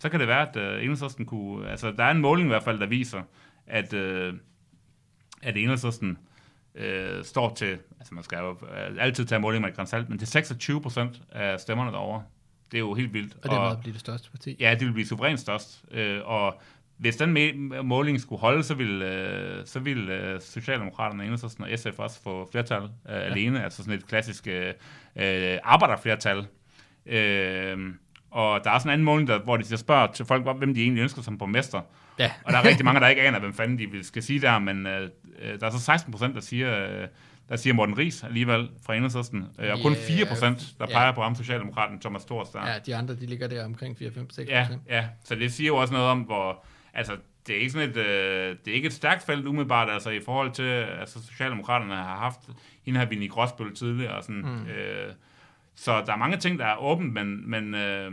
så kan det være, at øh, Enhedslisten kunne, altså der er en måling i hvert fald, der viser, at, øh, at Enhedslisten øh, står til, altså man skal jo øh, altid tage måling med grænsalt, men til 26 procent af stemmerne derovre. Det er jo helt vildt. Og det meget blive det største parti. Ja, det vil blive suverænt størst. Øh, og hvis den måling skulle holde, så ville, øh, så ville øh, Socialdemokraterne, Enhedslisten og SF også få flertal øh, ja. alene, altså sådan et klassisk øh, øh, arbejderflertal. Øh, og der er sådan en anden måling, der, hvor de spørger til folk, hvem de egentlig ønsker som borgmester. Ja. og der er rigtig mange, der ikke aner, hvem fanden de skal sige der, men øh, der er så 16 procent, der siger, øh, der siger Morten Ries alligevel fra Enhedslisten, øh, og kun 4 procent, der peger ja. på ham, Socialdemokraten Thomas Thors der. Ja, de andre, de ligger der omkring 4, 5, 6 Ja, ja, så det siger jo også noget om, hvor, altså, det er ikke sådan et, øh, det er ikke et stærkt felt umiddelbart, altså i forhold til, altså Socialdemokraterne har haft, hende har vi i Gråsbøl tidligere, og sådan, mm. øh, så der er mange ting, der er åbent, men, men, øh,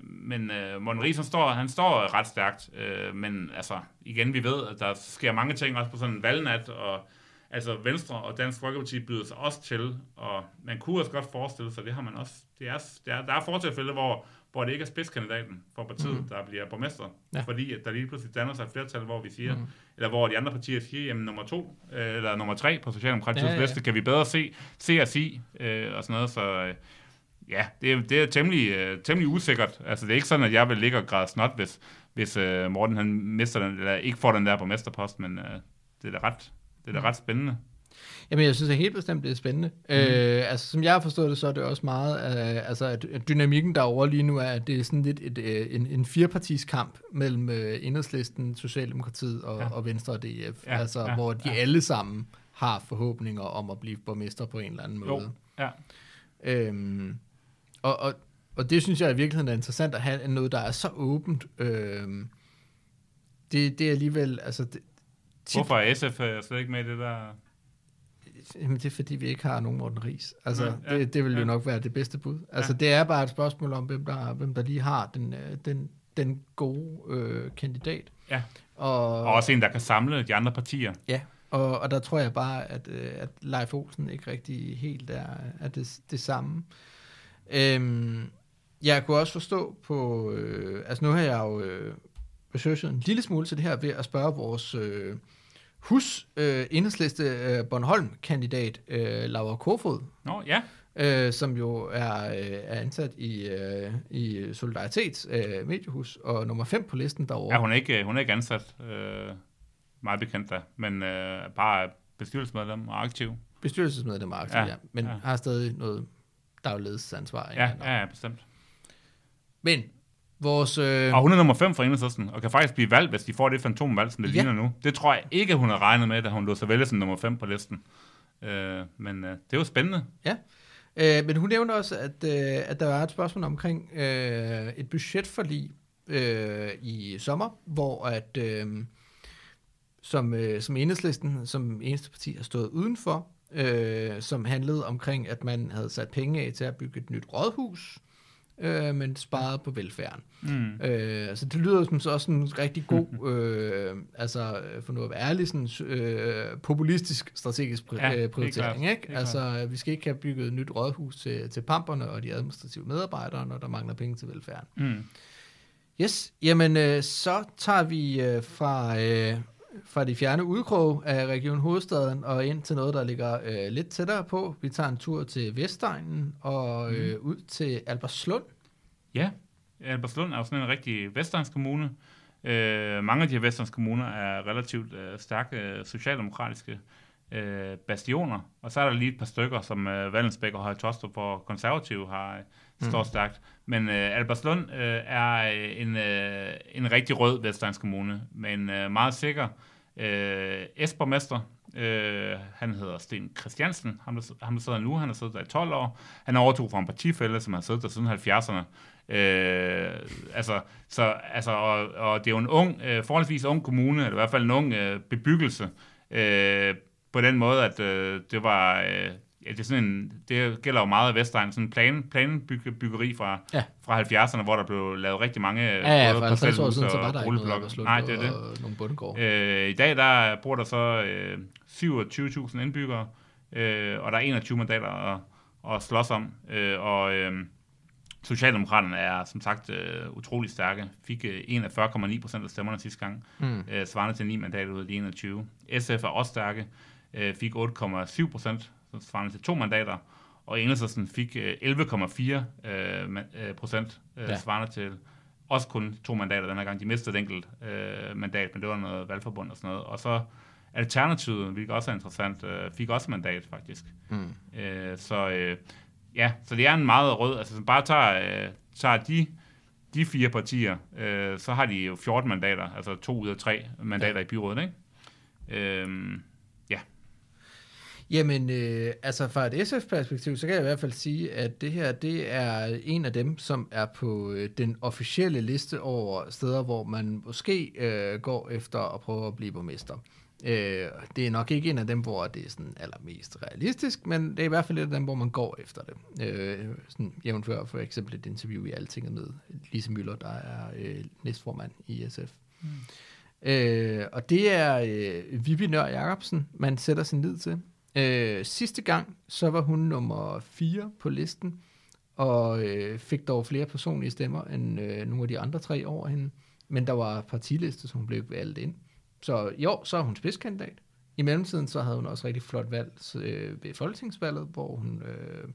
men øh, Morten Ries, han står, han står ret stærkt. Øh, men altså, igen, vi ved, at der sker mange ting også på sådan en valgnat, og altså Venstre og Dansk Folkeparti byder sig også til, og man kunne også godt forestille sig, det har man også, det er, det er, der er fortilfælde, hvor, hvor det ikke er spidskandidaten for partiet, mm. der bliver borgmester, ja. fordi at der lige pludselig danner sig et flertal, hvor vi siger, mm. eller hvor de andre partier siger, jamen nummer to, øh, eller nummer tre på Socialdemokratiets ja, ja. liste, kan vi bedre se, se og sige, øh, og sådan noget, så øh, ja, det er, det er temmelig, uh, temmelig usikkert. Altså, det er ikke sådan, at jeg vil ligge og græde snot, hvis, hvis uh, Morten han mister den, eller ikke får den der på mesterpost, men uh, det er da ret, det er da mm. ret spændende. Jamen, jeg synes at helt bestemt, det er spændende. Mm. Øh, altså, som jeg har forstået det, så er det også meget, øh, altså, at dynamikken derovre lige nu er, at det er sådan lidt et, et, en, en firepartiskamp mellem øh, Enhedslisten, Socialdemokratiet og, ja. og Venstre og DF, ja, altså, ja, hvor de ja. alle sammen har forhåbninger om at blive borgmester på en eller anden måde. Jo, ja. Øhm, og, og, og det synes jeg i virkeligheden er interessant at have noget, der er så åbent. Øh, det, det er alligevel... Altså, det, tit, Hvorfor er SF slet ikke med i det der... Jamen, det er fordi, vi ikke har nogen Morten Ries. Altså, ja, det, det vil jo ja. nok være det bedste bud. Altså, ja. det er bare et spørgsmål om, hvem der, hvem der lige har den, øh, den, den gode øh, kandidat. Ja. Og, og også en, der kan samle de andre partier. Ja, og, og der tror jeg bare, at, øh, at Leif Olsen ikke rigtig helt er, er det, det samme. Øhm, jeg kunne også forstå på, øh, altså nu har jeg jo øh, researchet en lille smule til det her ved at spørge vores øh, hus øh, enhedsliste øh, Bornholm-kandidat øh, Laura Kofod. Nå, ja. Øh, som jo er, øh, er ansat i, øh, i Solidaritets øh, mediehus, og nummer 5 på listen derovre. Ja, hun er ikke, hun er ikke ansat, øh, meget bekendt da, men øh, bare bestyrelsesmedlem og aktiv. Bestyrelsesmedlem og aktiv, ja, ja men ja. har stadig noget der er jo ledelsesansvar. Ja, ja, ja, bestemt. Men vores... Øh... Og hun er nummer 5 for enhedslisten, og kan faktisk blive valgt, hvis de får det fantomvalg, som det ja. ligner nu. Det tror jeg ikke, hun har regnet med, da hun lå sig vælge som nummer 5 på listen. Øh, men øh, det er jo spændende. Ja. Øh, men hun nævnte også, at, øh, at der var et spørgsmål omkring øh, et budgetforlig øh, i sommer, hvor at... Øh, som, øh, som enhedslisten, som eneste parti, har stået udenfor, øh, som handlede omkring, at man havde sat penge af til at bygge et nyt rådhus, øh, men sparet på velfærden. Mm. Øh, altså det lyder som så også en rigtig god, øh, altså for nu at være ærlig, sådan, øh, populistisk strategisk pri- ja, øh, prioritering. Ikke? Altså vi skal ikke have bygget et nyt rådhus til, til pamperne og de administrative medarbejdere, når der mangler penge til velfærden. Mm. Yes, jamen øh, så tager vi øh, fra... Øh, fra de fjerne udkrog af Region Hovedstaden og ind til noget, der ligger øh, lidt tættere på. Vi tager en tur til Vestegnen og øh, mm. ud til Alberslund. Ja, Alberslund er jo sådan en rigtig vestegns kommune. Øh, mange af de her vestegns kommuner er relativt øh, stærke øh, socialdemokratiske øh, bastioner, og så er der lige et par stykker, som øh, Vallensbæk og Højtostrup for konservative har står mm. stærkt. Men øh, Alberslund øh, er en, øh, en rigtig rød vestegns kommune, men øh, meget sikker øh, Esborgmester. Øh, han hedder Sten Christiansen, ham der, ham der sidder nu, han har siddet der i 12 år. Han overtog fra en partifælde, som har siddet der siden 70'erne. Øh, altså, så, altså, og, og det er jo en ung, øh, forholdsvis ung kommune, eller i hvert fald en ung øh, bebyggelse, øh, på den måde, at øh, det var... Øh, ja, det, er sådan en, det gælder jo meget af Vestegn, sådan en plan, planbyggeri fra, Ja. fra 70'erne, hvor der blev lavet rigtig mange Ja, ja, for 50 år siden, så var der ikke noget. Albertslund Nej, det er det. og nogle bundegård. Øh, I dag der bor der så øh, 27.000 indbyggere, øh, og der er 21 mandater at, at slås om. Øh, og øh, Socialdemokraterne er som sagt øh, utrolig stærke. Fik øh, 41,9 procent af stemmerne sidste gang, Mm. øh, svarende til 9 mandater ud af de 21. SF er også stærke, øh, fik 8,7 procent, svarende til to mandater, og Enhedslisten fik øh, 11,4 øh, ma- øh, procent, øh, Ja. ja. svarende til også kun to mandater den her gang. De mistede et enkelt øh, mandat, men det var noget valgforbund og sådan noget. Og så Alternativet, hvilket også er interessant, øh, fik også mandat faktisk. Mm. Øh, så øh, ja, så det er en meget rød, altså hvis man bare tager, øh, tager de, de fire partier, øh, så har de jo 14 mandater, altså to ud af tre mandater ja. i byrådet, ikke? Øhm, Jamen, øh, altså fra et SF-perspektiv, så kan jeg i hvert fald sige, at det her, det er en af dem, som er på øh, den officielle liste over steder, hvor man måske øh, går efter at prøve at blive borgmester. Øh, det er nok ikke en af dem, hvor det er sådan allermest realistisk, men det er i hvert fald et af dem, hvor man går efter det. Øh, sådan jævnfør for eksempel et interview i Altinget med Lise Møller, der er øh, næstformand i SF. Mm. Øh, og det er øh, Vivi Nør Jacobsen, man sætter sin lid til. Øh, sidste gang, så var hun nummer 4 på listen, og øh, fik dog flere personlige stemmer end øh, nogle af de andre tre over hende. Men der var partiliste, så hun blev valgt ind. Så jo, så er hun spidskandidat. I mellemtiden så havde hun også rigtig flot valg øh, ved folketingsvalget, hvor hun øh,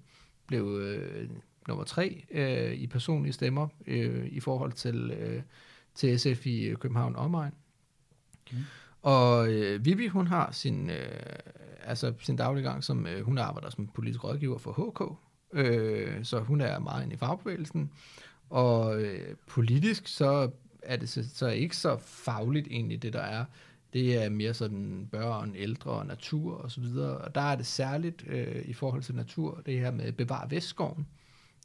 blev øh, nummer tre øh, i personlige stemmer øh, i forhold til, øh, til SF i øh, København Omegn. Okay. Og øh, Vivi, hun har sin, øh, altså sin dagliggang, som øh, hun arbejder som politisk rådgiver for HK, øh, så hun er meget inde i fagbevægelsen. Og øh, politisk, så er det så, så ikke så fagligt egentlig, det der er. Det er mere sådan børn, ældre og natur og så videre. Og der er det særligt øh, i forhold til natur, det her med bevare Vestskoven.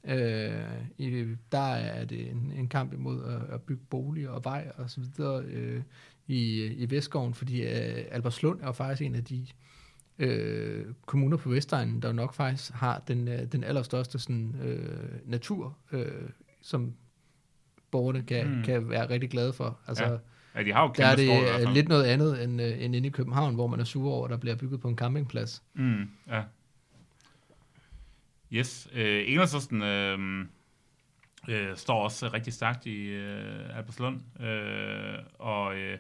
Øh, i, der er det en, en kamp imod at, at bygge boliger og vej og så videre øh, i, i Vestskoven, fordi øh, Albertslund er jo faktisk en af de øh, kommuner på Vestegnen, der jo nok faktisk har den, øh, den allerstørste sådan, øh, natur, øh, som borgerne kan, mm. Kan være rigtig glade for. Altså, Ja, Ja, de har jo der er kæmpe skov i hvert det fald. lidt noget andet end, øh, end inde i København, hvor man er sur over, at der bliver bygget på en campingplads. Mm, ja. Yes. Øh, Enhedslisten øh, øh, står også rigtig stærkt i øh, Albertslund, øh, og øh,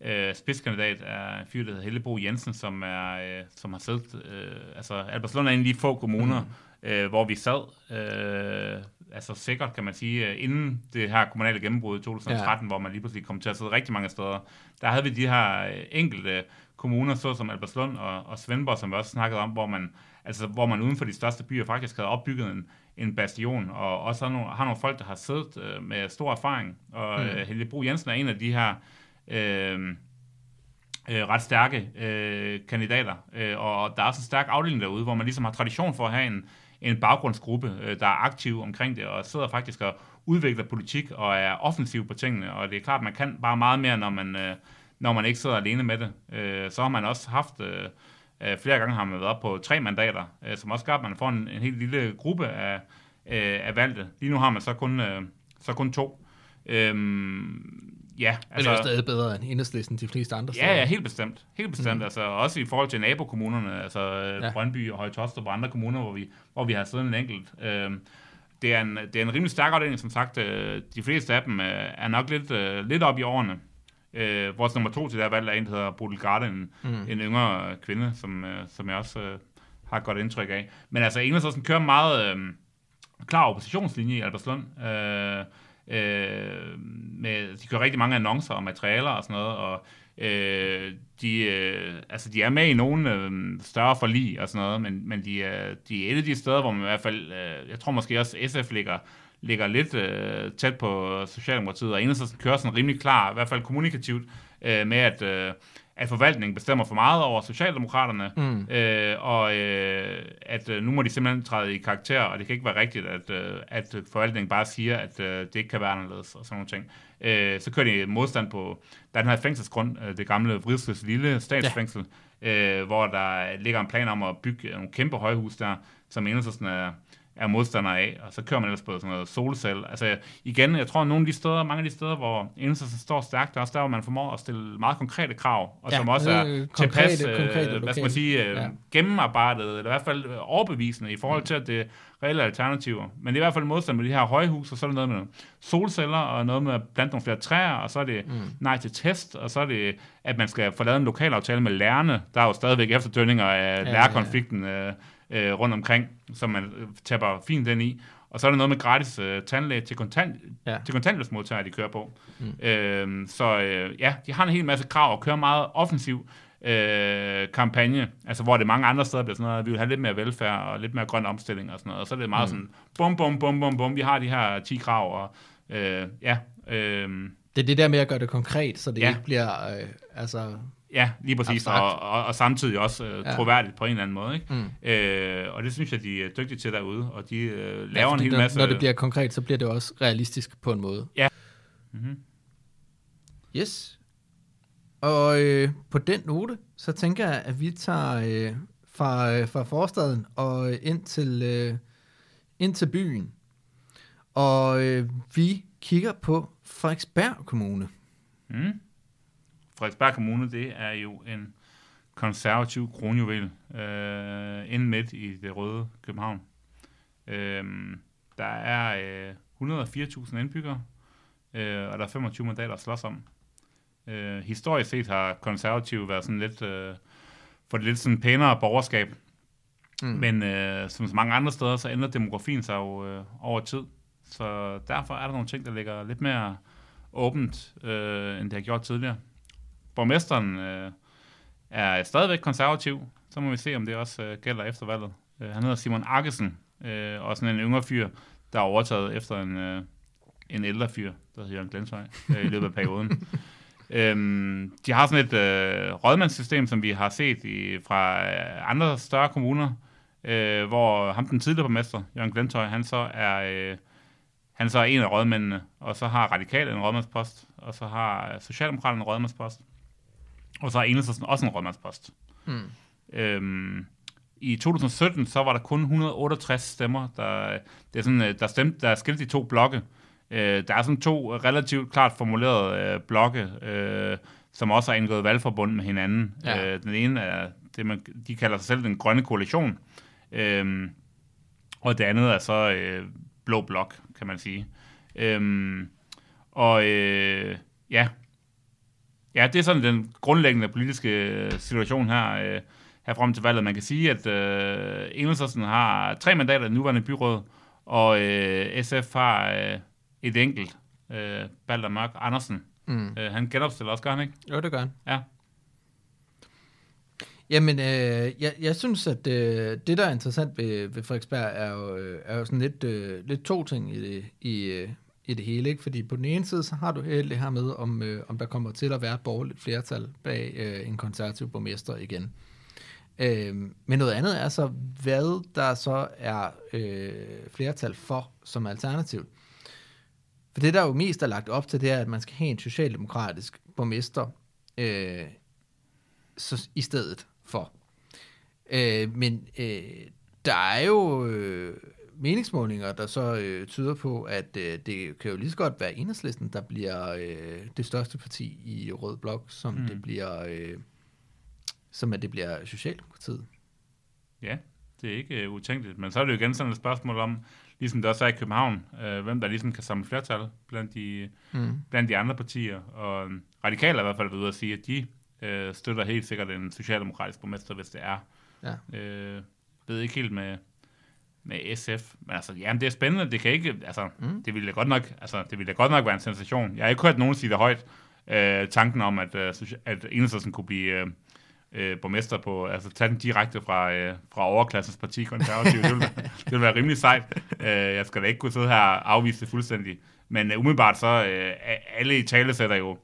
øh, spidskandidat er en fyr, der hedder Hellebo Jensen, som, er, øh, som har siddet... Øh, altså, Albertslund er en af de få kommuner, mm. øh, hvor vi sad, øh, altså sikkert kan man sige, øh, inden det her kommunale gennembrud i 2013, ja. hvor man lige pludselig kom til at sidde rigtig mange steder. Der havde vi de her øh, enkelte kommuner, såsom Albertslund og, og Svendborg, som vi også snakkede om, hvor man, altså, hvor man uden for de største byer faktisk havde opbygget en, en bastion, og også har nogle, har nogle folk, der har siddet øh, med stor erfaring. Og Mm. mm. øh, Helge Bro Jensen er en af de her øh, øh, ret stærke øh, kandidater, øh, og der er også en stærk afdeling derude, hvor man ligesom har tradition for at have en, en baggrundsgruppe, øh, der er aktiv omkring det, og sidder faktisk og udvikler politik, og er offensiv på tingene, og det er klart, man kan bare meget mere, når man, øh, når man ikke sidder alene med det. Øh, så har man også haft, øh, øh flere gange har man været på tre mandater, øh, som også gør, at man får en, en helt lille gruppe af, øh, af valgte. Lige nu har man så kun, øh, så kun to. Øhm, ja, Altså, det er stadig bedre end enhedslisten de fleste andre steder. Ja, ja, helt bestemt. Helt bestemt. Mm. Altså, også i forhold til nabokommunerne, altså Ja. ja. Brøndby og Høje-Tostrup og andre kommuner, hvor vi, hvor vi har siddet en enkelt. Øh, det, er en, det er en rimelig stærk afdeling, som sagt. Øh, de fleste af dem øh, er nok lidt, øh, lidt op i årene. Øh, vores nummer to til det her valg er en, der hedder Bodil Garde, en, Mm. en yngre kvinde, som, øh, som jeg også øh, har godt indtryk af. Men altså, Enhedslisten kører meget øh, klar oppositionslinje i Albertslund. Øh, øh, med, de kører rigtig mange annoncer og materialer og sådan noget, og øh, de, øh, altså, de er med i nogle øh, større forlig og sådan noget, men, men de, er, de er et af de steder, hvor man i hvert fald, øh, jeg tror måske også SF ligger, ligger lidt øh, tæt på Socialdemokratiet, og Enhedslisten kører sådan rimelig klar, i hvert fald kommunikativt, øh, med at, øh, at forvaltningen bestemmer for meget over Socialdemokraterne, Mm. øh, og øh, at øh, nu må de simpelthen træde i karakter, og det kan ikke være rigtigt, at, øh, at forvaltningen bare siger, at øh, det ikke kan være anderledes, og sådan nogle ting. Øh, så kører de modstand på, der er den her fængselsgrund, øh, det gamle Vridsles lille statsfængsel, ja. øh, hvor der ligger en plan om at bygge nogle kæmpe højhus der, som enhedslisten er, er modstander af, og så kører man ellers på sådan noget solcell. Altså igen, jeg tror, at nogle af de steder, mange af de steder, hvor enhedslisten står stærkt, der er også der, hvor man formår at stille meget konkrete krav, og Ja, som også er øh, tilpas, konkrete- øh, konkrete hvad skal man sige, øh, Ja. gennemarbejdet, eller i hvert fald overbevisende i forhold til, at det er reelle alternativer. Men det er i hvert fald modstand med de her højhus, og så er det noget med solceller, og noget med at plante nogle flere træer, og så er det mm. nej til test, og så er det, at man skal få lavet en lokal aftale med lærerne. Der er jo stadigvæk efterdønninger af ja, lærerkonflikten øh, øh, rundt omkring, som man øh, tapper fint ind i. Og så er der noget med gratis øh, tandlæge til, kontant, Ja. til kontanthjælpsmodtagere, de kører på. Mm. Øh, så øh, ja, de har en hel masse krav og kører meget offensiv øh, kampagne, altså hvor det mange andre steder bliver sådan noget, at vi vil have lidt mere velfærd og lidt mere grøn omstilling og sådan noget, og så er det meget mm. sådan, bum, bum, bum, bum, bum, vi har de her 10 krav, og øh, ja, øh, Det er det der med at gøre det konkret, så det Ja. ikke bliver, øh, altså, ja, lige præcis, og, og, og samtidig også øh, Ja. ja. troværdigt på en eller anden måde, ikke? Mm. Øh, og det synes jeg, de er dygtige til derude, og de øh, ja, laver en fordi hel når, masse... når det bliver konkret, så bliver det også realistisk på en måde. mm-hmm. Yes. Og øh, på den note, så tænker jeg, at vi tager øh, fra, øh, fra forstaden og øh, ind til, øh, ind til byen. Og øh, vi kigger på Frederiksberg Kommune. Mm. Frederiksberg Kommune, det er jo en konservativ kronjuvel øh, inde midt i det røde København. Øh, der er øh, 104.000 indbyggere, øh, og der er 25 mandater at slås om. Øh, historisk set har konservative været sådan lidt, øh, for det lidt sådan pænere borgerskab, Mm. men øh, som så mange andre steder, så ændrer demografien sig jo øh, over tid. Så derfor er der nogle ting, der ligger lidt mere åbent, øh, end det har gjort tidligere. Borgmesteren øh, er stadigvæk konservativ. Så må vi se, om det også øh, gælder efter valget. Øh, han hedder Simon Arkesen, øh, og sådan en yngre fyr, der er overtaget efter en, øh, en ældre fyr, der hedder Jørgen Glensvej, øh, i løbet af perioden. Øhm, de har sådan et øh, rådmandssystem, som vi har set i, fra øh, andre større kommuner, øh, hvor ham den tidligere borgmester, Jørgen Glentøj, han så er øh, han så er en af rådmændene, og så har Radikale en rådmandspost, og så har øh, Socialdemokraterne en rådmandspost, og så har Enhedslisten også en rådmandspost. Mm. Øhm, I 2017, så var der kun 168 stemmer, der, det er sådan, øh, der, stemte, der er skilt i to blokke. Øh, der er sådan to relativt klart formulerede øh, blokke, øh, som også har indgået valgforbund med hinanden. Ja. Øh, den ene er, det man, de kalder sig selv den grønne koalition, øh, og det andet er så øh, blå blok, kan man sige. Øhm, og øh, ja, ja, det er sådan den grundlæggende politiske øh, situation her, øh, her frem til valget. Man kan sige, at øh, Enhedslisten har tre mandater i nuværende byråd, og øh, SF har øh, et enkelt, øh, Balder Mørk Andersen. Mm. Øh, han genopstiller også, gør han ikke? Jo, det gør han. Ja. Jamen, øh, jeg, jeg synes, at øh, det, der er interessant ved, ved Frederiksberg, er jo, øh, er jo sådan lidt, øh, lidt to ting i det, i, øh, i det hele. Ikke? Fordi på den ene side, så har du hele det her med, om, øh, om der kommer til at være et borgerligt flertal bag øh, en konservativ borgmester igen. Øh, men noget andet er så, hvad der så er øh, flertal for som alternativ. For det, der jo mest er lagt op til, det er, at man skal have en socialdemokratisk borgmester øh, så, i stedet for. Øh, men øh, der er jo øh, meningsmålinger, der så øh, tyder på, at øh, det kan jo lige så godt være enhedslisten, der bliver øh, det største parti i Rød Blok, som mm. Det bliver øh, som at det bliver Socialdemokratiet. Ja, det er ikke øh, utænkeligt. Men så er det jo igen sådan et spørgsmål om, ligesom det også er i København, øh, hvem der ligesom kan samle flertal blandt de, Mm. blandt de andre partier. Og øh, radikale er i hvert fald ved at sige, at de øh, støtter helt sikkert en socialdemokratisk borgmester, hvis det er. Ja. Øh, ved ikke helt med, med SF. Men altså, jamen det er spændende. Det kan ikke, altså, Mm. det ville godt nok, altså, det ville godt nok være en sensation. Jeg har ikke hørt nogen sige det højt. Øh, tanken om, at, øh, at Enhedslisten kunne blive øh, øh, borgmester på, altså tage den direkte fra, øh, fra overklassens parti konservative. det, ville, det ville være rimelig sejt. Øh, jeg skal da ikke kunne sidde her og afvise det fuldstændig. Men øh, umiddelbart så, øh, alle i tale sætter jo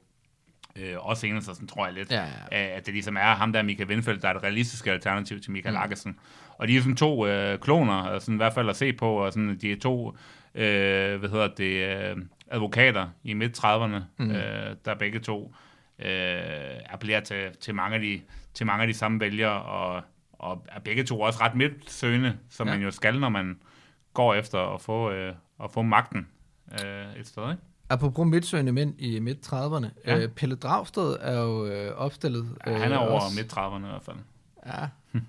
Øh, også Enhedslisten, tror jeg lidt. Ja, ja. At det ligesom er ham der, Michael Windfeldt, der er et realistisk alternativ til Michael mm. Akkesen. Og de er sådan to øh, kloner, øh, sådan i hvert fald at se på, og sådan, de er to, øh, hvad hedder det, øh, advokater i midt-30'erne, Mm. øh, der begge to øh, appellerer til, til, mange af de, til mange af de samme vælgere, og, og er begge to også ret midtsøgende, som Ja. man jo skal, når man går efter at få, øh, at få magten øh, et sted, ikke? Apropos midtsøgende mænd i midt-30'erne. Ja. Øh, Pelle Dragsted er jo øh, opstillet. Ja, han er over også- midt-30'erne i hvert fald. Ja,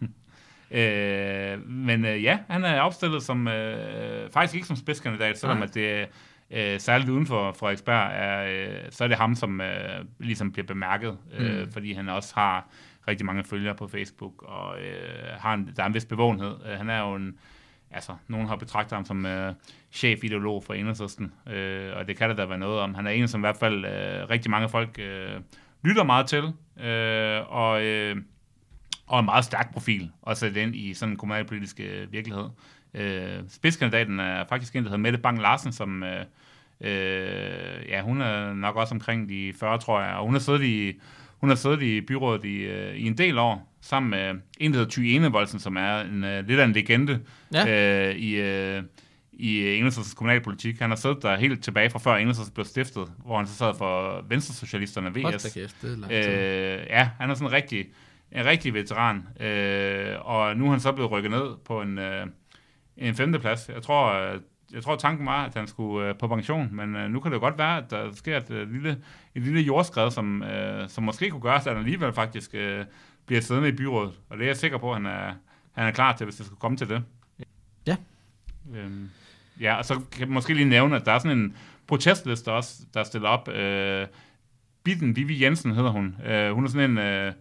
Øh, men øh, ja, han er opstillet som, øh, faktisk ikke som spidskandidat, selvom Nej. at det øh, særligt uden for Frederiksberg, er, øh, så er det ham, som øh, ligesom bliver bemærket, øh, Mm. fordi han også har rigtig mange følgere på Facebook, og øh, har en, der er en vis bevågenhed. Øh, han er jo en, altså, nogen har betragtet ham som øh, chefideolog for Enhedslisten, øh, og det kan der da være noget om. Han er en, som i hvert fald øh, rigtig mange folk øh, lytter meget til, øh, og... Øh, og en meget stærk profil at sætte ind i sådan en kommunalpolitisk øh, virkelighed. Øh, spidskandidaten er faktisk en, der hedder Mette Bang Larsen, som øh, øh, ja, hun er nok også omkring de 40, tror jeg, og hun har siddet i, hun har siddet i byrådet i, øh, i en del år, sammen med en, der hedder Thy Enevoldsen, som er en, øh, lidt af en legende Ja. øh, i, øh, i Enhedslistens kommunalpolitik. Han har siddet der helt tilbage fra før Enhedslisten blev stiftet, hvor han så sad for Venstresocialisterne, hold VS. da kæft, det er lang tid. Øh, ja, han er sådan rigtig, en rigtig veteran. Øh, og nu er han så blevet rykket ned på en, øh, en femteplads. Jeg tror, øh, jeg tror, tanken var, at han skulle øh, på pension, men øh, nu kan det godt være, at der sker et, øh, lille, et lille jordskred, som, øh, som måske kunne gøre, at han alligevel faktisk øh, bliver siddende i byrådet. Og det er jeg sikker på, at han er, han er klar til, hvis det skulle komme til det. Ja. Øhm, ja, og så kan jeg måske lige nævne, at der er sådan en protestliste også, der er stillet op. Øh, Bitten Vivi Jensen hedder hun. Øh, hun er sådan en øh,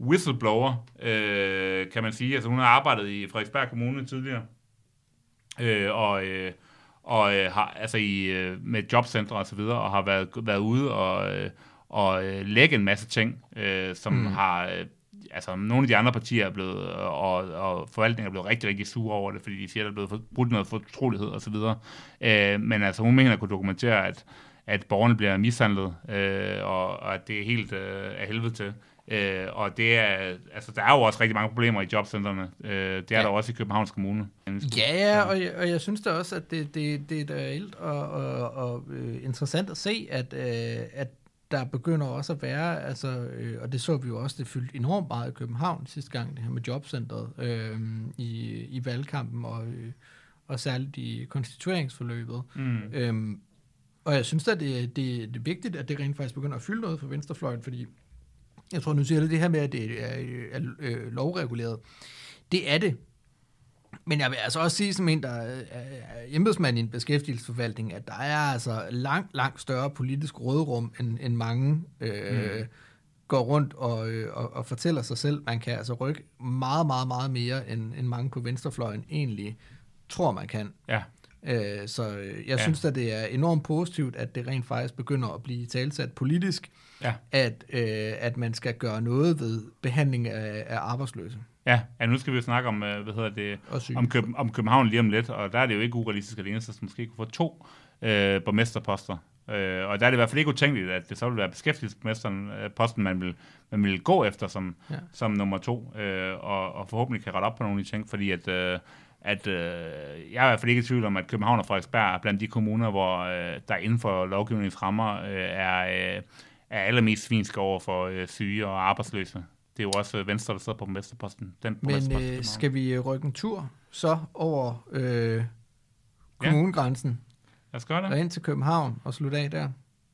whistleblower, øh, kan man sige. Altså hun har arbejdet i Frederiksberg Kommune tidligere. Øh, og øh, og øh, har, altså i, øh, med jobcentre og så videre, og har været, været ude og, øh, og øh, lægge en masse ting, øh, som Mm. har, øh, altså nogle af de andre partier er blevet, og, og forvaltningen er blevet rigtig, rigtig sure over det, fordi de siger, at der er blevet brudt noget fortrolighed og så videre. Øh, men altså hun mener at kunne dokumentere, at, at borgerne bliver mishandlet, øh, og, og at det er helt øh, af helvede til. Øh, og det er, altså der er jo også rigtig mange problemer i jobcentrene. Øh, det er Ja. der også i Københavns Kommune. Ja, ja, og jeg, og jeg synes da også, at det, det, det er reelt og, og, og øh, interessant at se, at, øh, at der begynder også at være, altså, øh, og det så vi jo også, det fyldte enormt meget i København sidste gang, det her med jobcentret øh, i, i valgkampen, og, øh, og særligt i konstitueringsforløbet. Mm. Øhm, og jeg synes da, det, det, det er vigtigt, at det rent faktisk begynder at fylde noget for venstrefløjen, fordi jeg tror, nu siger jeg det her med, at det er, er, øh, lovreguleret. Det er det. Men jeg vil altså også sige som en, der er er embedsmand i en beskæftigelsesforvaltning, at der er altså langt, langt større politisk rådrum, end, end mange øh, mm. går rundt og, øh, og, og fortæller sig selv. Man kan altså rykke meget, meget, meget mere, end, end mange på venstrefløjen egentlig tror, man kan. Ja. Øh, så øh, jeg ja. Synes at det er enormt positivt, at det rent faktisk begynder at blive talsat politisk, Ja. at, øh, at man skal gøre noget ved behandling af, af arbejdsløse Ja, ja, nu skal vi jo snakke om, øh, hvad hedder det, om, Køb, om København lige om lidt, og der er det jo ikke urealistisk, at eneste måske kunne få to øh, borgmesterposter. Øh, og der er det i hvert fald ikke utænkeligt, at det så vil være beskæftigelsesborgmesteren øh, posten, man vil, man vil gå efter som, ja. som nummer to, øh, og, og forhåbentlig kan rette op på nogle af de ting, fordi at, øh, at øh, jeg er i hvert fald ikke i tvivl om, at København og Frederiksberg er blandt de kommuner, hvor øh, der inden for lovgivningsrammer øh, er, øh, er allermest svinske over for øh, syge og arbejdsløse. Det er jo også øh, Venstre, der sidder på borgmesterposten. Den Men øh, skal vi øh, rykke en tur så over øh, kommunegrænsen Lad os gøre det. og ind til København og slutte af der?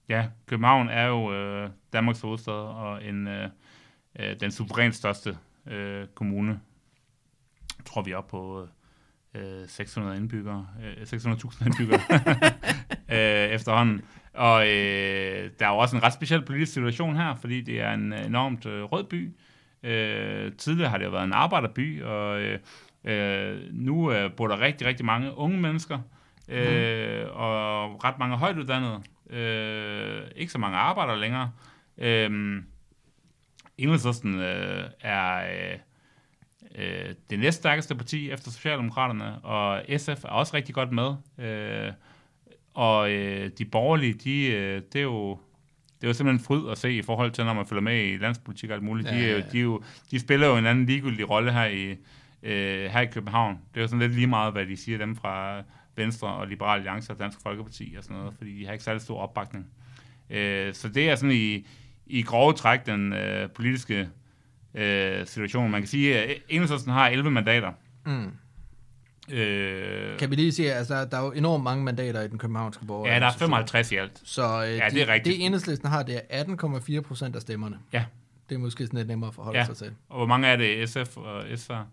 Ja, København er jo øh, Danmarks hovedstad og en, øh, øh, den suverænt største øh, kommune. Jeg tror, vi er oppe på øh, 600 indbyggere, øh, 600.000 indbyggere øh, efterhånden. Og øh, der er jo også en ret speciel politisk situation her, fordi det er en enormt øh, rød by. Øh, tidligere har det jo været en arbejderby, og øh, øh, nu øh, bor der rigtig, rigtig mange unge mennesker, øh, og ret mange højtuddannede. Øh, ikke så mange arbejdere længere. Øh, Enhedslisten øh, er øh, øh, det næststærkeste parti efter Socialdemokraterne, og SF er også rigtig godt med. Øh, og øh, de borgerlige, de, øh, det er jo det er jo simpelthen fryd at se i forhold til, når man følger med i landspolitik og alt muligt. Ja, de, er jo, ja, ja. de, er jo, de spiller jo en anden ligegyldig rolle her i, øh, her i København. Det er jo sådan lidt lige meget, hvad de siger, dem fra Venstre og Liberal Alliance og Dansk Folkeparti og sådan noget, fordi de har ikke særlig stor opbakning. Øh, så det er sådan i, i grove træk den øh, politiske øh, situation. Man kan sige, at Enhedslisten har 11 mandater. Mm. Øh, Kan vi lige sige, altså der er jo enormt mange mandater i den københavnske borger. ja, der er 55 i alt. Så øh, Ja, de, det er rigtigt. det enhedslisten har, det er 18,4 procent af stemmerne. Ja. Det er måske sådan lidt nemmere at forholde Ja. sig til. Og hvor mange er det SF og SR?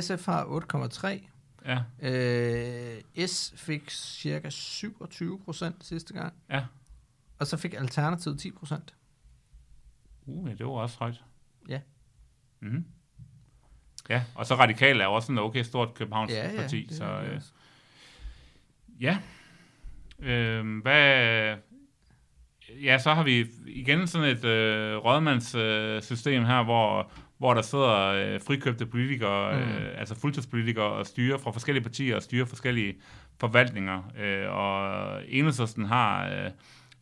SF har 8,3. Ja, Øh, S fik cirka 27 procent sidste gang. ja. Og så fik Alternativet 10 procent. Uh, ja, det var også højt. Ja. Mm-hmm. Ja, og så Radikal er også en okay stort københavns Ja, ja. parti. det så, øh, ja. Øh, hvad... Ja, så har vi igen sådan et øh, rådmandssystem øh, her, hvor, hvor der sidder øh, frikøbte politikere, mm. øh, altså fuldtidspolitikere, og styrer fra forskellige partier og styrer forskellige forvaltninger. Øh, og Enhedslisten har øh,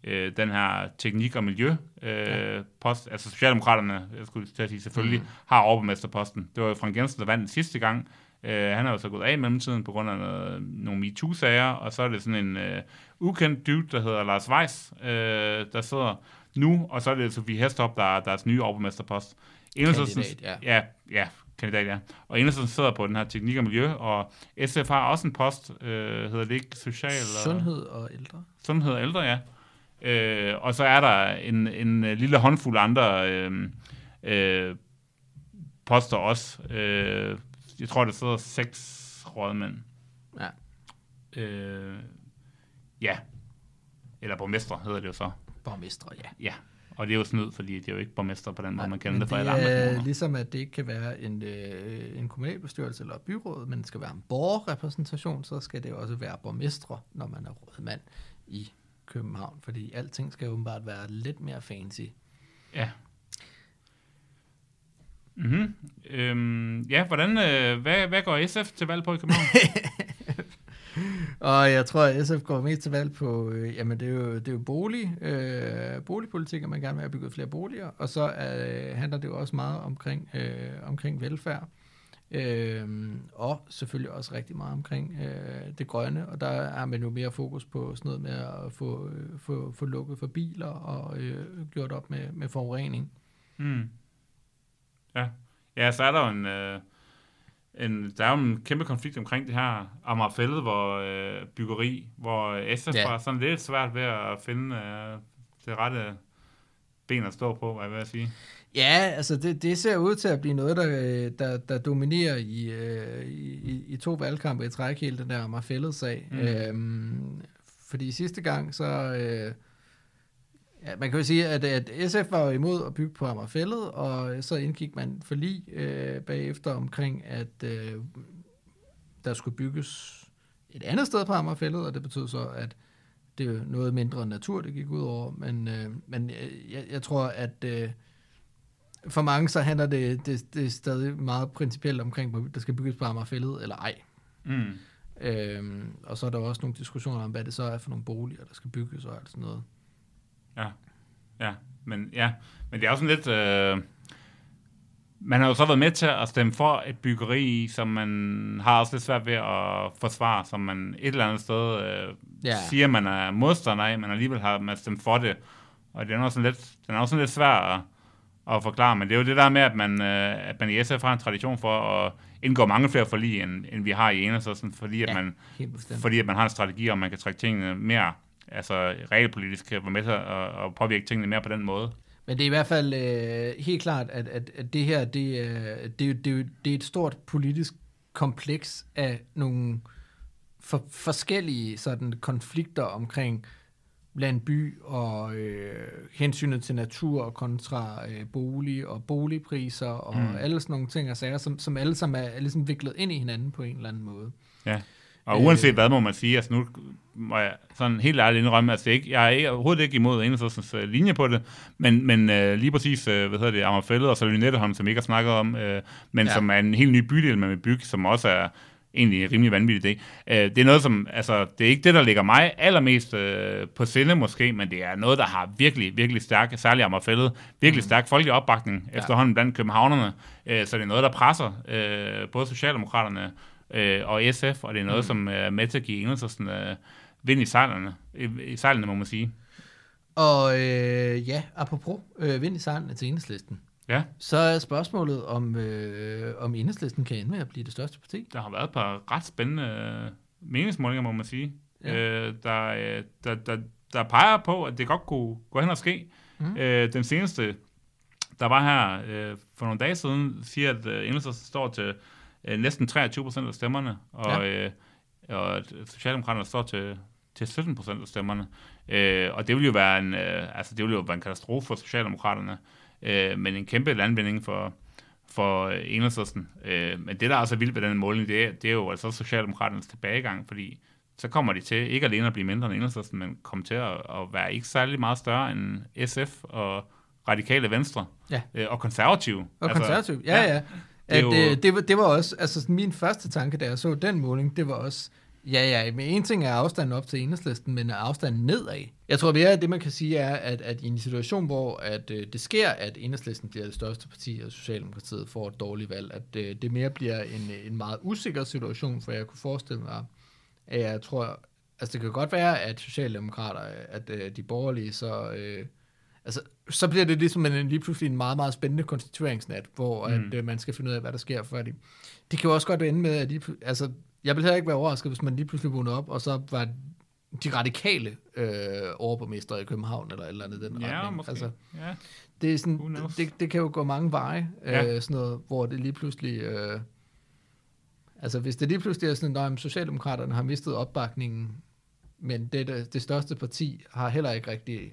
øh, den her teknik- og miljø øh, post, altså Socialdemokraterne, jeg skulle til at sige selvfølgelig, Mm. har overborgmesterposten. Det var jo Frank Jensen, der vandt den sidste gang. Øh, han er jo så gået af i mellemtiden på grund af noget, nogle MeToo-sager, og så er det sådan en øh, ukendt dude, der hedder Lars Weiss, øh, der sidder nu, og så er det Sofie Hestop, der er deres nye overborgmesterpost. Enhedslisten- Kandidat, Ja, ja, kandidat, ja. Og Enhedslisten sidder på den her teknik og miljø, og SF har også en post, øh, hedder det ikke social... og- Sundhed og ældre. Sundhed og ældre, ja. Øh, og så er der en, en øh, lille håndfuld andre øh, øh, poster også. Øh, jeg tror, der sidder seks rådmænd. Ja. Øh, ja. Eller borgmestre hedder det jo så. Borgmestre, ja. Ja. Og det er jo snyd, fordi det er jo ikke borgmester på den måde, man kender det fra alle andre er kommuner. ligesom, at det ikke kan være en, øh, en kommunalbestyrelse eller byråd, men det skal være en borgerrepræsentation, så skal det også være borgmestre, når man er rådmand i København, fordi alting skal åbenbart være lidt mere fancy. Ja. Mm-hmm. Øhm, ja, hvordan, øh, hvad, hvad går SF til valg på i København? Og jeg tror, at SF går mest til valg på, øh, jamen det er jo, det er jo bolig, øh, boligpolitik, at man gerne vil have bygget flere boliger, og så øh, handler det jo også meget omkring, øh, omkring velfærd. Øh, og selvfølgelig også rigtig meget omkring øh, det grønne, og der er man jo mere fokus på sådan noget med at få, øh, få, få lukket for biler og øh, gjort op med, med forurening. Mm. Ja. ja, så er der jo en, øh, en, der er jo en kæmpe konflikt omkring det her Amagerfældet, hvor øh, byggeri, hvor SF Ja. har sådan lidt svært ved at finde øh, det rette ben at stå på, hvad jeg vil sige. Ja, altså det, det ser ud til at blive noget, der, øh, der, der dominerer i, øh, i, i to valgkampe i træk, hele den der Marfællet sag. Mm. Øhm, fordi sidste gang, så... Øh, ja, man kan jo sige, at, at SF var jo imod at bygge på Amagerfællet, og så indgik man forlig øh, bagefter omkring, at øh, der skulle bygges et andet sted på Amagerfællet, og det betød så, at det er noget mindre natur, det gik ud over. Men, øh, men øh, jeg, jeg tror, at øh, for mange så handler det, det, det er stadig meget principielt omkring, hvorvidt der skal bygges på Amagerfællet eller ej. Mm. Øhm, og så er der også nogle diskussioner om, hvad det så er for nogle boliger, der skal bygges og alt sådan noget. Ja, ja. Men, ja. men det er også sådan lidt... Øh, man har jo så været med til at stemme for et byggeri, som man har også lidt svært ved at forsvare, som man et eller andet sted øh, Ja. siger, man er modstander af, men alligevel har man stemt for det. Og det er også sådan lidt, den er også sådan lidt svær at, at forklare, men det er jo det der med, at man, øh, at man i SF har en tradition for at indgå mange flere forlig, end, end vi har i Enhedslisten, fordi, at Ja. man, fordi at man har en strategi, og man kan trække tingene mere, altså realpolitisk være med til at, at påvirke tingene mere på den måde. Men det er i hvert fald øh, helt klart, at, at, at det her, det er, det, det, er, det er et stort politisk kompleks af nogle for, forskellige sådan konflikter omkring blandt by og øh, hensynet til natur kontra øh, bolig og boligpriser og mm. Alle sådan nogle ting og sager, som, som alle sammen er, er ligesom viklet ind i hinanden på en eller anden måde. Ja. Og Øh. uanset hvad må man sige, altså nu må jeg sådan helt ærligt indrømme, altså det er ikke, jeg er ikke, overhovedet ikke imod Enhedslistens uh, linje på det, men, men uh, lige præcis, uh, hvad hedder det, Amagerfællet og så Lynetteholm, som vi ikke har snakket om, uh, men ja. som er en helt ny bydel, man vil bygge, som også er egentlig en rimelig vanvittig idé. Øh, det er noget, som, altså, det er ikke det, der ligger mig allermest øh, på sinde måske, men det er noget, der har virkelig, virkelig stærk, særligt Amagerfældet, virkelig stærk folkelig opbakning ja. efterhånden blandt københavnerne. Øh, så det er noget, der presser øh, både Socialdemokraterne øh, og SF, og det er noget, mm. som er med til at give enhedslisten øh, vind i sejlene, i, i sejlene, må man sige. Og øh, ja, apropos øh, vind i sejlene til enhedslisten, Ja, så er spørgsmålet, om, øh, om enhedslisten kan ende med at blive det største parti. der har været et par ret spændende øh, meningsmålinger, må man sige, Ja. øh, der, øh, der, der, der peger på, at det godt kunne gå hen og ske. Mm. Øh, den seneste, der var her øh, for nogle dage siden, siger, at øh, Enhedslisten står til øh, næsten 23 procent af stemmerne, og, ja. øh, og at Socialdemokraterne står til, til 17 procent af stemmerne. Øh, og det vil jo være en, øh, altså det vil jo være en katastrofe for Socialdemokraterne, øh, men en kæmpe landvinding for, for øh, Enhedslisten. Øh, men det, der er så vildt ved den måling, det er, det er jo altså Socialdemokraternes tilbagegang, fordi så kommer de til ikke alene at blive mindre end Enhedslisten, men kommer til at, at være ikke særlig meget større end SF og Radikale Venstre Ja. øh, og konservative. Og altså, konservativ, ja, ja. Det er At, jo- øh, det, var, det var også, altså min første tanke, da jeg så den måling, det var også, ja, ja, men en ting er afstanden op til enhedslisten, men afstanden nedad. Jeg tror mere, at det man kan sige er, at, at i en situation, hvor at, øh, det sker, at enhedslisten bliver det største parti, og Socialdemokratiet får et dårligt valg, at øh, det mere bliver en, en meget usikker situation, for jeg kunne forestille mig, at jeg tror, altså det kan godt være, at Socialdemokrater, at øh, de borgerlige så... Øh, Altså, så bliver det ligesom en, lige pludselig en meget, meget spændende konstitueringsnat, hvor mm. at, øh, man skal finde ud af, hvad der sker for det. Det kan jo også godt ende med, at pl- altså, jeg vil heller ikke være overrasket, hvis man lige pludselig vågner op, og så var de radikale øh, overborgmester i København, eller et eller andet den Ja, retning. måske. Altså, ja. det, er sådan, det, det kan jo gå mange veje, Ja. øh, sådan noget, hvor det lige pludselig... Øh, altså, hvis det lige pludselig er sådan, at Socialdemokraterne har mistet opbakningen, men det, det, det største parti har heller ikke rigtig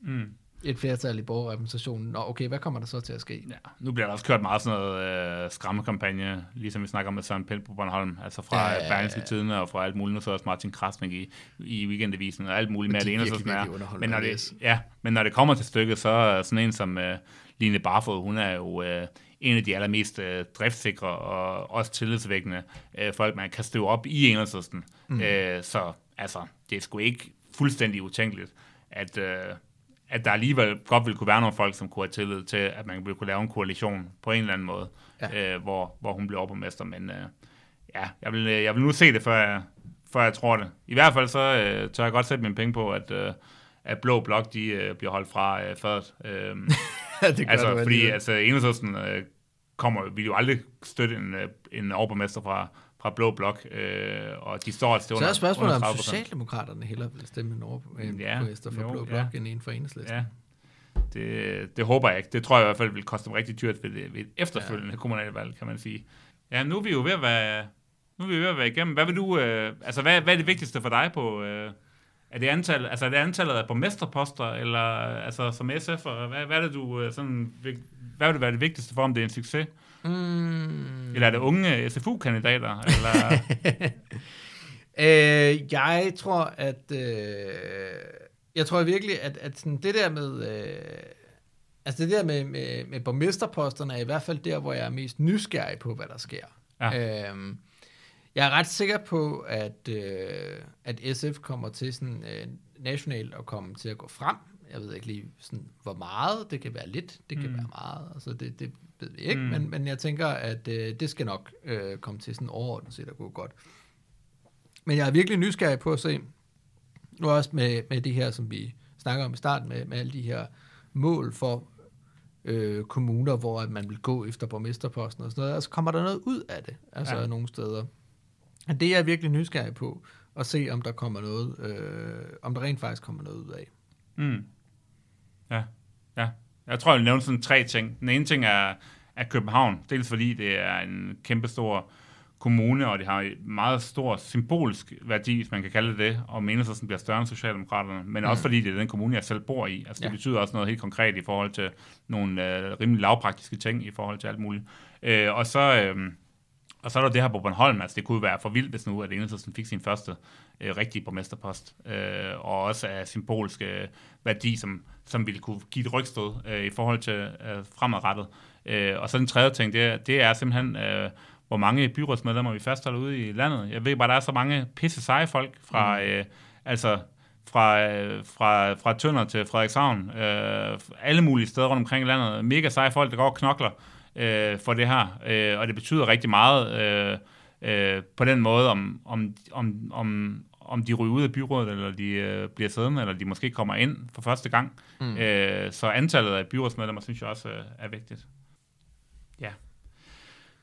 Mm. Et flertal i borgerrepræsentationen. Nå, okay, hvad kommer der så til at ske? Ja, nu bliver der også kørt meget sådan noget øh, skræmmekampagne, ligesom vi snakker om med Søren Pind på Bornholm, altså fra Ja, ja, ja, Tidene og fra alt muligt, nu så også Martin Krasnik i, i Weekendavisen og alt muligt Men med, det ene virkelig, sådan er. Men når det, ja, men når det kommer til stykket, så er sådan en som øh, Line Barfod, hun er jo øh, en af de allermest øh, driftsikre og også tillidsvækkende øh, folk, man kan støve op i enhedslisten. Mm. Øh, så altså, det er sgu ikke fuldstændig utænkeligt, at, øh, at der alligevel godt ville kunne være nogle folk, som kunne have tillid til, at man ville kunne lave en koalition på en eller anden måde, Ja. øh, hvor, hvor hun blev overborgmester. Men øh, ja, jeg vil, øh, jeg vil nu se det, før jeg, før jeg tror det. I hvert fald så øh, tør jeg godt sætte mine penge på, at, øh, at Blå Blok de, øh, bliver holdt fra øh, fadet. Øh, det gør altså, du fordi altså, enhedslisten øh, kommer, vil jo aldrig støtte en, øh, en overborgmester fra, fra Blå Blok, øh, og de står altså Så er spørgsmålet, om 30%. Socialdemokraterne hellere vil stemme over en Ja, borgmester for jo, Blå ja. Blok end en for enhedslisten. Ja, det, det håber jeg ikke. Det tror jeg i hvert fald vil koste dem rigtig dyrt ved, ved et efterfølgende ja. kommunalvalg, kan man sige. Ja, nu er vi jo ved at være, nu er vi ved at være igennem. Hvad vil du, øh, altså hvad, hvad er det vigtigste for dig på, øh, er det, antal, altså er det antallet af borgmesterposter, eller altså som SF, og hvad, hvad er det du øh, sådan, hvad vil det være det vigtigste for, om det er en succes? Mm. Eller er det unge SFU-kandidater? Eller, Øh, jeg tror, at øh, jeg tror virkelig, at, at sådan det der med øh, altså det der med, med, med borgmesterposterne er i hvert fald der, hvor jeg er mest nysgerrig på, hvad der sker. Ja. Øhm, jeg er ret sikker på, at, øh, at SF kommer til sådan øh, nationalt at komme til at gå frem. Jeg ved ikke lige, sådan, hvor meget. Det kan være lidt, det kan Mm. være meget. Altså, det, det ved vi ikke, Mm. men, men jeg tænker, at øh, det skal nok øh, komme til sådan overordnet set at gå godt. Men jeg er virkelig nysgerrig på at se, nu også med, med det her, som vi snakker om i starten, med, med alle de her mål for øh, kommuner, hvor at man vil gå efter borgmesterposten og sådan noget. Altså kommer der noget ud af det, altså ja. Nogle steder. Det er jeg virkelig nysgerrig på, at se om der kommer noget, øh, om der rent faktisk kommer noget ud af. mm. Ja, ja. Jeg tror, jeg vil nævne sådan tre ting. Den ene ting er, er København. Dels fordi det er en kæmpestor kommune, og det har en meget stor symbolsk værdi, hvis man kan kalde det det, og mener sig bliver større end Socialdemokraterne, men mm. også fordi det er den kommune, jeg selv bor i. Altså, det ja. betyder også noget helt konkret i forhold til nogle øh, rimelig lavpraktiske ting i forhold til alt muligt. Øh, og så... Øh, og så er der det her på Bornholm, altså det kunne være for vildt, hvis nu, at Enhedslisten fik sin første øh, rigtige borgmesterpost, øh, og også af symbolsk øh, værdi, som, som ville kunne give et rygstød øh, i forhold til øh, fremadrettet. Øh, og så den tredje ting, det, er- det er simpelthen, øh, hvor mange byrådsmedlemmer vi fastholder ude i landet. Jeg ved bare, der er så mange pisse seje folk fra, mm. øh, altså fra, øh, fra, fra Tønder til Frederikshavn, øh, alle mulige steder rundt omkring i landet. Mega seje folk, der går og knokler øh, for det her, øh, og det betyder rigtig meget øh, øh, på den måde, om, om, om, om, om de ryger ud af byrådet, eller de øh, bliver siddende, eller de måske kommer ind for første gang. Mm. Øh, så antallet af byrådsmedlemmer, synes jeg også øh, er vigtigt.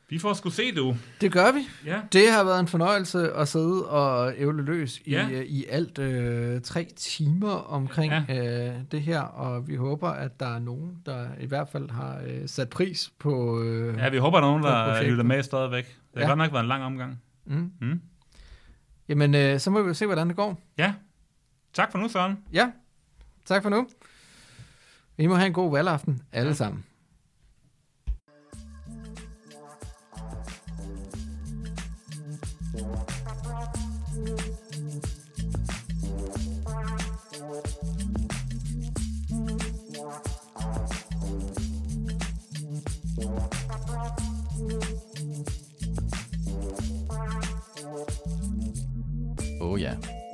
Vi får sgu se, du. Det gør vi. Ja. Det har været en fornøjelse at sidde og ævle løs i, Ja. øh, i alt øh, tre timer omkring ja. øh, det her, og vi håber, at der er nogen, der i hvert fald har øh, sat pris på... Øh, Ja, vi håber, der er nogen, der projektet. lytter med stadigvæk. Det har Ja. godt nok været en lang omgang. mm. Mm. Jamen, øh, så må vi jo se, hvordan det går. Ja. Tak for nu, Søren. Ja, tak for nu. Vi må have en god valgaften, alle Ja. sammen.